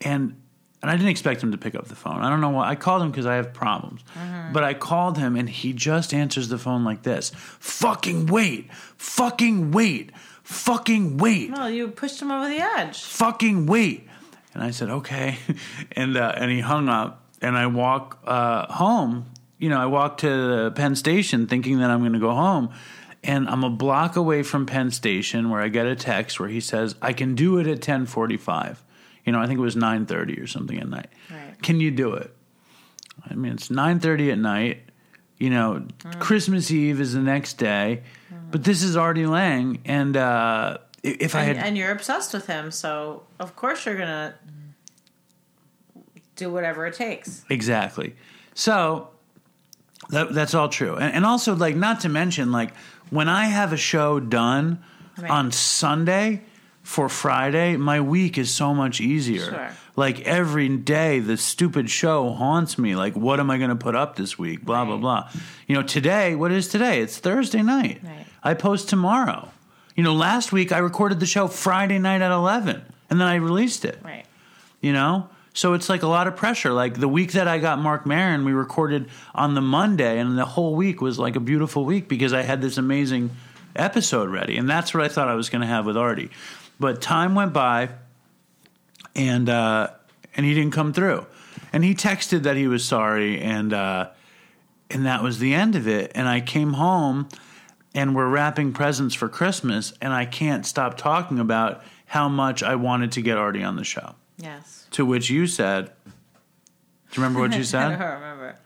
and and I didn't expect him to pick up the phone. I don't know why. I called him because I have problems. Mm-hmm. But I called him and he just answers the phone like this Fucking wait. Fucking wait. Fucking wait Well, you pushed him over the edge. fucking wait. And I said, okay. (laughs) And uh, and he hung up. And I walk uh, home. You know, I walk to the Penn Station thinking that I'm going to go home. And I'm a block away from Penn Station where I get a text where he says, I can do it at 1045. You know, I think it was 930 or something at night. Right. Can you do it? I mean, it's 930 at night. You know, Christmas Eve is the next day. But this is Artie Lange. And uh, if I had... and you're obsessed with him, so of course you're gonna do whatever it takes. Exactly. So that, that's all true. And, and also, like, not to mention, like, when I have a show done Right. on Sunday for Friday, my week is so much easier. Sure. Like, every day, the stupid show haunts me. Like, what am I going to put up this week? Blah, blah, blah. You know, today, what is today? It's Thursday night. Right. I post tomorrow. You know, last week I recorded the show Friday night at 11 and then I released it. Right. you know? So it's like a lot of pressure. Like the week that i got Marc Maron, we recorded on the monday and the whole week was like a beautiful week because i had this amazing episode ready and that's what i thought i was going to have with artie. But time went by and uh and he didn't come through. And he texted that he was sorry and uh and that was the end of it. And i came home and we're wrapping presents for christmas and i can't stop talking about how much i wanted to get artie on the show Yes. to which you said, Do you remember what you (laughs) said? I don't remember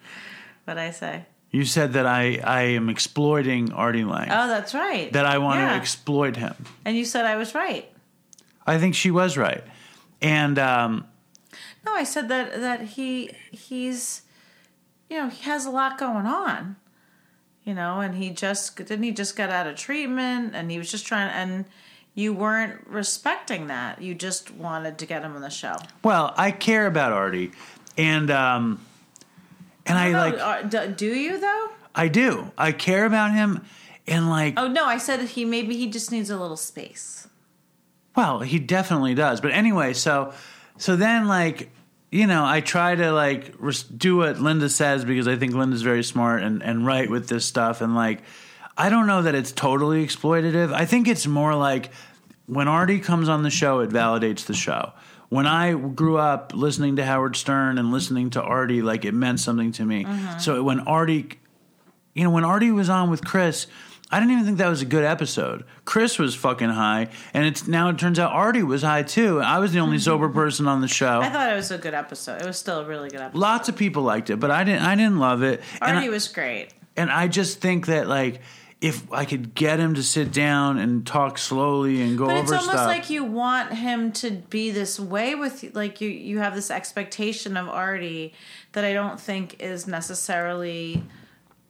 what I say. you said that I, I am exploiting Artie Lange, Oh, that's right. that I want Yeah. to exploit him. and you said I was right. I think she was right. And um, No, I said that that he he's you know, he has a lot going on. You know, and he just didn't he just got out of treatment and he was just trying and you weren't respecting that. You just wanted to get him on the show. well, I care about Artie. And um, and I No, like uh, do, do you though? I do. I care about him and like Oh no, I said that he maybe he just needs a little space. Well, he definitely does. But anyway, so so then like you know, I try to like do what Linda says because I think Linda's very smart and and right with this stuff and like I don't know that it's totally exploitative. I think it's more like when Artie comes on the show, it validates the show. When I grew up listening to Howard Stern and listening to Artie, like it meant something to me. Mm-hmm. So when Artie you know, when Artie was on with Chris, I didn't even think that was a good episode. Chris was fucking high, and it's now it turns out Artie was high too. I was the only sober person on the show. I thought it was a good episode. It was still a really good episode. Lots of people liked it, but I didn't. I didn't love it. Artie I, was great. and I just think that like if I could get him to sit down and talk slowly and go But over it's almost stuff, like you want him to be this way with you. Like you, you have this expectation of Artie that I don't think is necessarily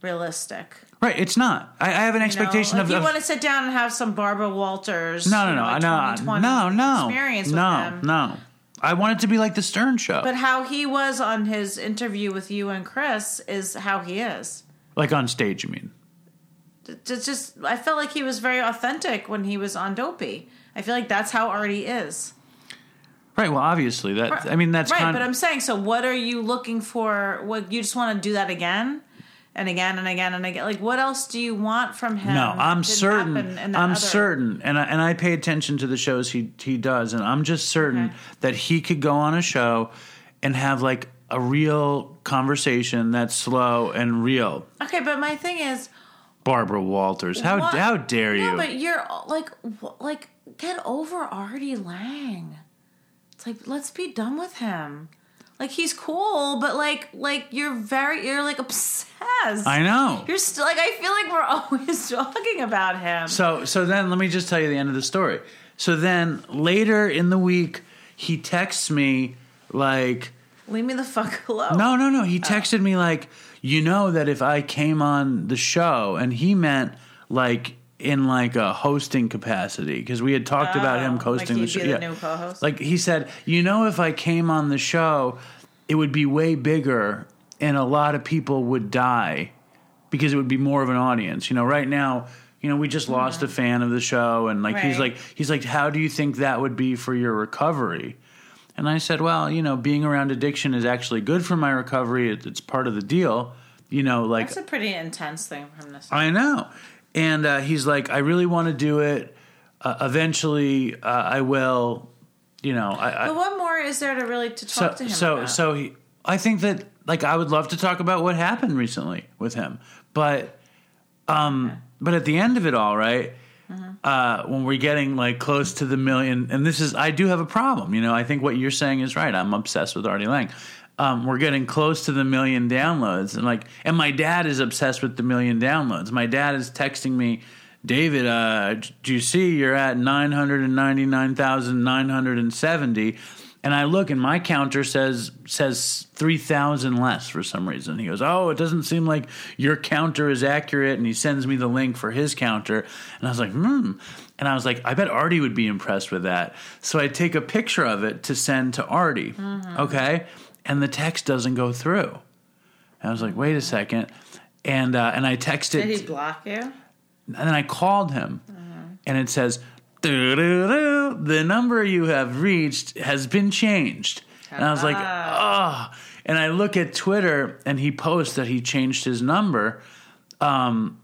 realistic. Right? It's not. I, I have an You know? expectation like of. you of- want to sit down and have some Barbara Walters. no, no, you no, know, no, no, no, experience with no, no. I want it to be like the Stern Show, But how he was on his interview with you and Chris is how he is. like on stage. You mean? It's just I felt like he was very authentic when he was on Dopey. I feel like that's how Artie is. Right. Well, obviously that. I mean, that's right. But I'm saying, so what are you looking for? What you just want to do that again and again and again and again? Like, what else do you want from him? No, I'm certain. happen in that I'm other- certain, and I, and I pay attention to the shows he he does, and I'm just certain Okay. that he could go on a show and have like a real conversation that's slow and real. Okay, but my thing is, Barbara Walters, how what- how dare you? No, but you're like, like, get over Artie Lange. It's like, let's be done with him. Like he's cool, but like, like you're very, you're like obsessed. I know. You're still like, I feel like we're (laughs) always talking about him. So so then let me just tell you the end of the story. So then later in the week, he texts me like. Leave me the fuck (laughs) alone. No, no, no. Oh. He texted me like, you know that if I came on the show, and he meant like in like a hosting capacity because we had talked about him Oh, like hosting the show. be the? Like he said, you know, if I came on the show, it would be way bigger, and a lot of people would die because it would be more of an audience. You know, right now, you know, we just lost mm-hmm. a fan of the show, and like he's like, he's like, how do you think that would be for your recovery? And I said, well, you know, being around addiction is actually good for my recovery. It, it's part of the deal. You know, like That's a pretty intense thing from this. I know. And uh, he's like, I really want to do it. Uh, eventually, uh, I will. You know, I, I But what more is there to really to so talk to him so about? so he, I think that like I would love to talk about what happened recently with him, but um, but at the end of it all, right, Mm-hmm. uh, when we're getting like close to the million, and this is I do have a problem. You know, I think what you're saying is right. I'm obsessed with Artie Lange. Um, we're getting close to the million downloads, and like, and my dad is obsessed with the million downloads. My dad is texting me. David, uh, do you see you're at 999,970? And I look and my counter says says 3,000 less for some reason. He goes, "Oh, it doesn't seem like your counter is accurate." And he sends me the link for his counter. And I was like, "Hmm." And I was like, "I bet Artie would be impressed with that." So I take a picture of it to send to Artie. Okay? And the text doesn't go through. And I was like, "Wait a second. And uh, and I texted Did he block you? and then I called him, and it says, "The number you have reached has been changed." And I was like, "Oh!" And I look at Twitter, and he posts that he changed his number. Um,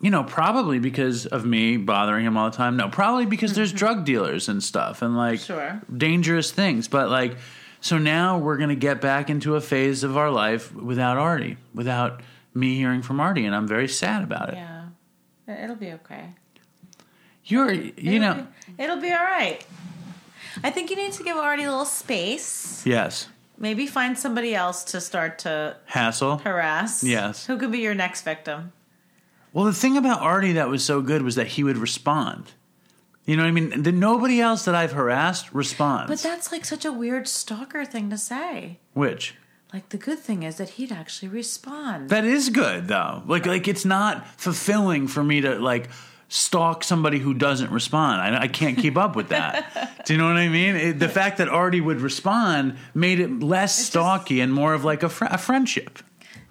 you know, probably because of me bothering him all the time. No, probably because there's (laughs) drug dealers and stuff, and like Sure. dangerous things. But like, so now we're gonna get back into a phase of our life without Artie, without me hearing from Artie, and I'm very sad about it. Yeah. It'll be okay. You're, you It'll know, be, it'll be all right. I think you need to give Artie a little space. yes, Maybe find somebody else to start to hassle. harass. Yes. Who could be your next victim? Well, the thing about Artie that was so good was that he would respond. You know what I mean? The, nobody else that I've harassed responds. But that's like such a weird stalker thing to say. Which Like the good thing is that he'd actually respond. that is good though. Like like it's not fulfilling for me to like stalk somebody who doesn't respond. I, I can't keep up with that. (laughs) Do you know what I mean? It, the fact that Artie would respond made it less stalky and more of like a, fr- a friendship,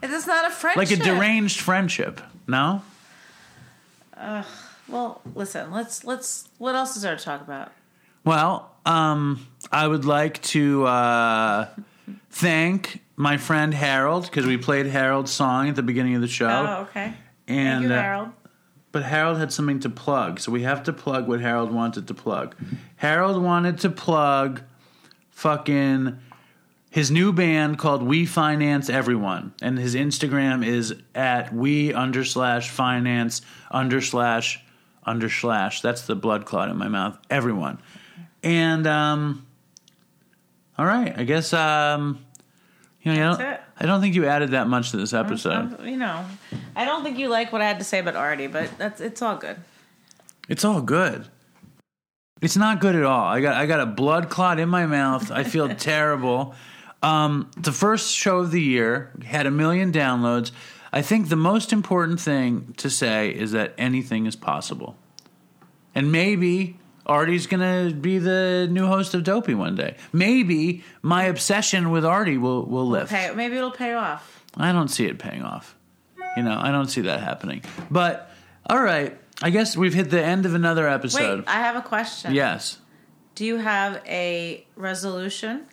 it's not a friendship. like a deranged friendship. No. Well, listen. Let's let's. What else is there to talk about? Well, um, I would like to uh, thank my friend Harold because we played Harold's song at the beginning of the show. Oh, okay. and Thank you, uh, Harold. but Harold had something to plug, so we have to plug what Harold wanted to plug. Harold wanted to plug fucking his new band called We Finance Everyone, and his Instagram is at we under slash finance under slash under slash. That's the blood clot in my mouth. Everyone, and um, all right, I guess um, you know, I don't. I don't think you added that much to this episode. You know, I don't think you like what I had to say about Artie, but that's it's all good. It's all good. It's not good at all. I got I got a blood clot in my mouth. I feel (laughs) terrible. Um, the first show of the year had a million downloads. I think the most important thing to say is that anything is possible, and maybe Artie's gonna be the new host of Dopey one day. Maybe my obsession with Artie will will lift. Pay, maybe it'll pay off. I don't see it paying off. You know, I don't see that happening. But all right, I guess we've hit the end of another episode. Wait, I have a question. Yes. Do you have a resolution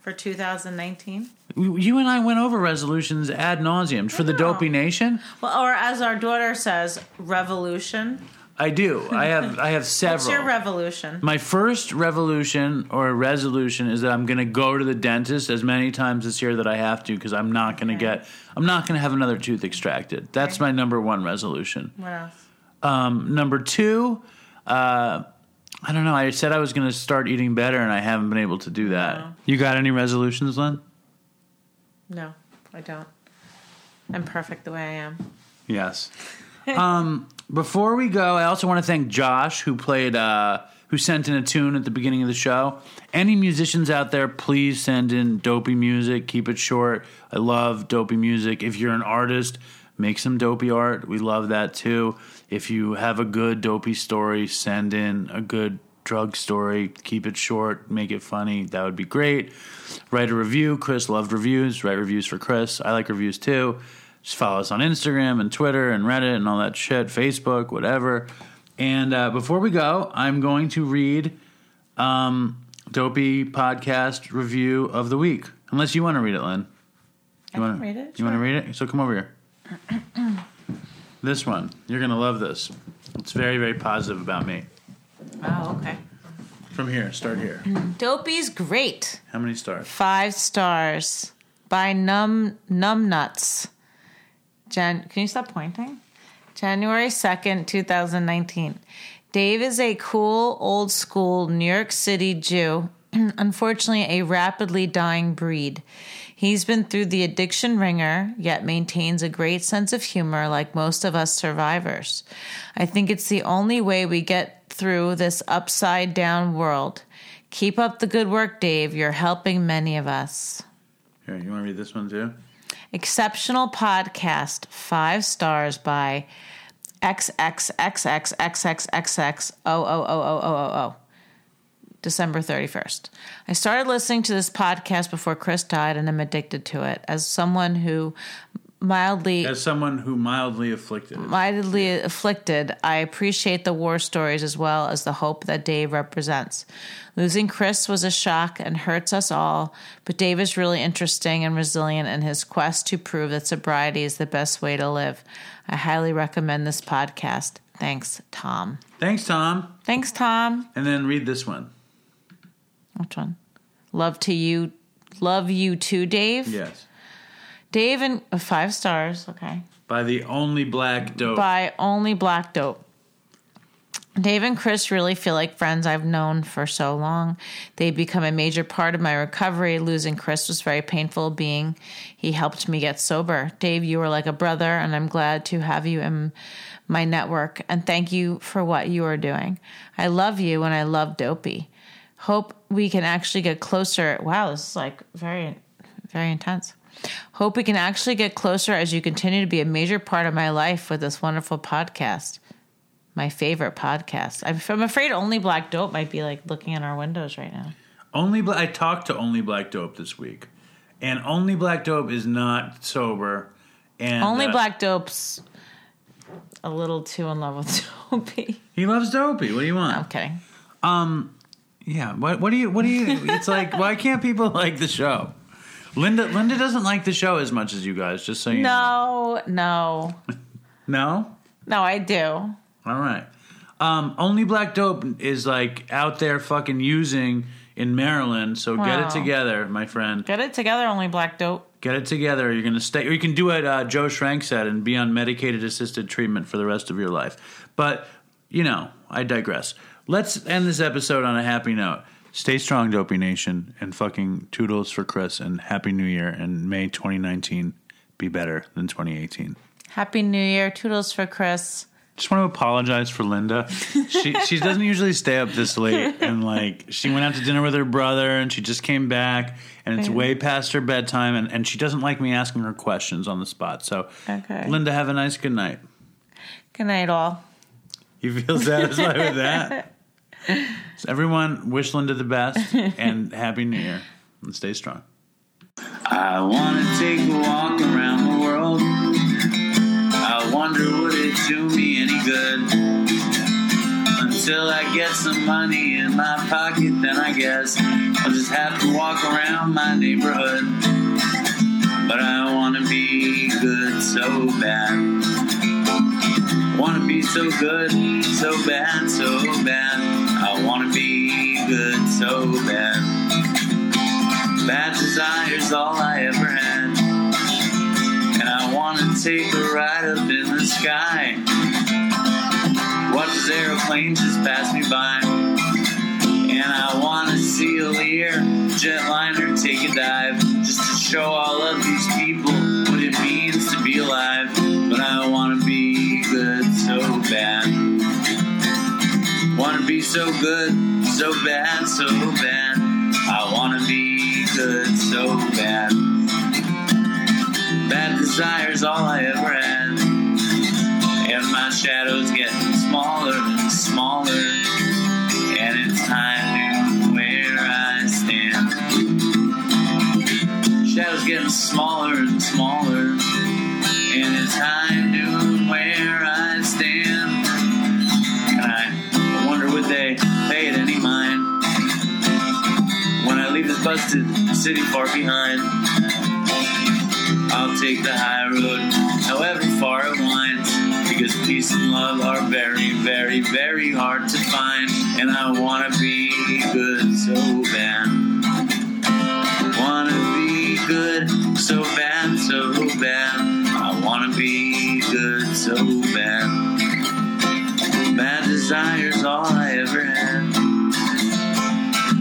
for 2019? You and I went over resolutions ad nauseum for the. Dopey Nation. Well, or as our daughter says, revolution. I do. I have. I have several. What's your revolution? My first revolution or resolution is that I'm going to go to the dentist as many times this year that I have to because I'm not going to Okay. get. I'm not going to have another tooth extracted. That's Okay. my number one resolution. What else? Um, number two, uh, I don't know. I said I was going to start eating better, and I haven't been able to do that. No. You got any resolutions, Lynn? No, I don't. I'm perfect the way I am. Yes. (laughs) um, before we go, I also want to thank Josh who played, uh, who sent in a tune at the beginning of the show. Any musicians out there, please send in dopey music. Keep it short. I love dopey music. If you're an artist, make some dopey art. We love that too. If you have a good dopey story, send in a good drug story. Keep it short. Make it funny. That would be great. Write a review. Chris loved reviews. Write reviews for Chris. I like reviews too. Just follow us on Instagram and Twitter and Reddit and all that shit, Facebook, whatever. And uh, before we go, I'm going to read um, Dopey podcast review of the week. Unless you want to read it, Lynn. You I wanna, read it, You want to read it? So come over here. (clears throat) this one. You're going to love this. It's very, very positive about me. Oh, okay. From here, start here. Dopey's great. How many stars? Five stars by Num Numbnuts. Jan, can you stop pointing? January 2nd, 2019. Dave is a cool, old school New York City Jew, (clears throat) unfortunately, a rapidly dying breed. He's been through the addiction ringer, yet maintains a great sense of humor like most of us survivors. I think it's the only way we get through this upside down world. Keep up the good work, Dave. You're helping many of us. Here, you want to read this one too? Exceptional podcast, five stars by XXXXXXXXO. December 31st. I started listening to this podcast before Chris died and I'm addicted to it. As someone who mildly As someone who mildly afflicted. mildly afflicted, I appreciate the war stories as well as the hope that Dave represents. Losing Chris was a shock and hurts us all, but Dave is really interesting and resilient in his quest to prove that sobriety is the best way to live. I highly recommend this podcast. Thanks, Tom. Thanks, Tom. Thanks, Tom. And then read this one. Which one? Love to you. Love you too, Dave. Yes. Dave and uh, five stars. Okay. By the only black dope. by only black dope. Dave and Chris really feel like friends I've known for so long. They become a major part of my recovery. Losing Chris was very painful, being he helped me get sober. Dave, you are like a brother, and I'm glad to have you in my network. And thank you for what you are doing. I love you, and I love Dopey. Hope we can actually get closer. Wow, this is like very, very intense. Hope we can actually get closer as you continue to be a major part of my life with this wonderful podcast. My favorite podcast. I'm, I'm afraid only Black Dope might be like looking in our windows right now. Only Bla- I talked to Only Black Dope this week, and Only Black Dope is not sober. And only uh, Black Dope's a little too in love with (laughs) Dopey. He loves Dopey. What do you want? I'm kidding. Yeah. What? What do you? What do you? It's like why can't people like the show? Linda. Linda doesn't like the show as much as you guys. Just so you know. No, no, (laughs) No. no, I do. All right. Um, only Black Dope is like out there fucking using in Maryland. So get it together, my friend. Get it together, only Black Dope. Get it together. You're gonna stay, or you can do what uh, Joe Schrank said and be on medicated assisted treatment for the rest of your life. But you know, I digress. Let's end this episode on a happy note. Stay strong, Dopey Nation, and fucking toodles for Chris, and Happy New Year, and May 2019 be better than 2018. Happy New Year. Toodles for Chris. Just want to apologize for Linda. She (laughs) she doesn't usually stay up this late, and like she went out to dinner with her brother, and she just came back, and it's way past her bedtime, and, and she doesn't like me asking her questions on the spot. So, Okay. Linda, have a nice good night. Good night, all. You feel satisfied with that? So everyone, wish Linda the best, and happy New Year, and stay strong. I want to take a walk around the world. I wonder would it do me any good? Until I get some money in my pocket, then I guess I'll just have to walk around my neighborhood. But I want to be good so bad. Want to be so good, so bad, so bad. I want to be good so bad. Bad desire's all I ever had. And I want to take a ride up in the sky. Watch this aeroplanes just pass me by. And I want to see a Lear jetliner take a dive. Just to show all of these people what it means to be alive. But I want bad. Want to be so good, so bad, so bad. I want to be good so bad. Bad desire's all I ever had. And my shadow's getting smaller and smaller. And it's time to where I stand. Shadow's getting smaller and smaller. twisted, city far behind. I'll take the high road, however far it winds, because peace and love are very, very, very hard to find. And I wanna be good so bad. Wanna be good so bad, so bad. I wanna be good so bad. Bad desires all I ever had.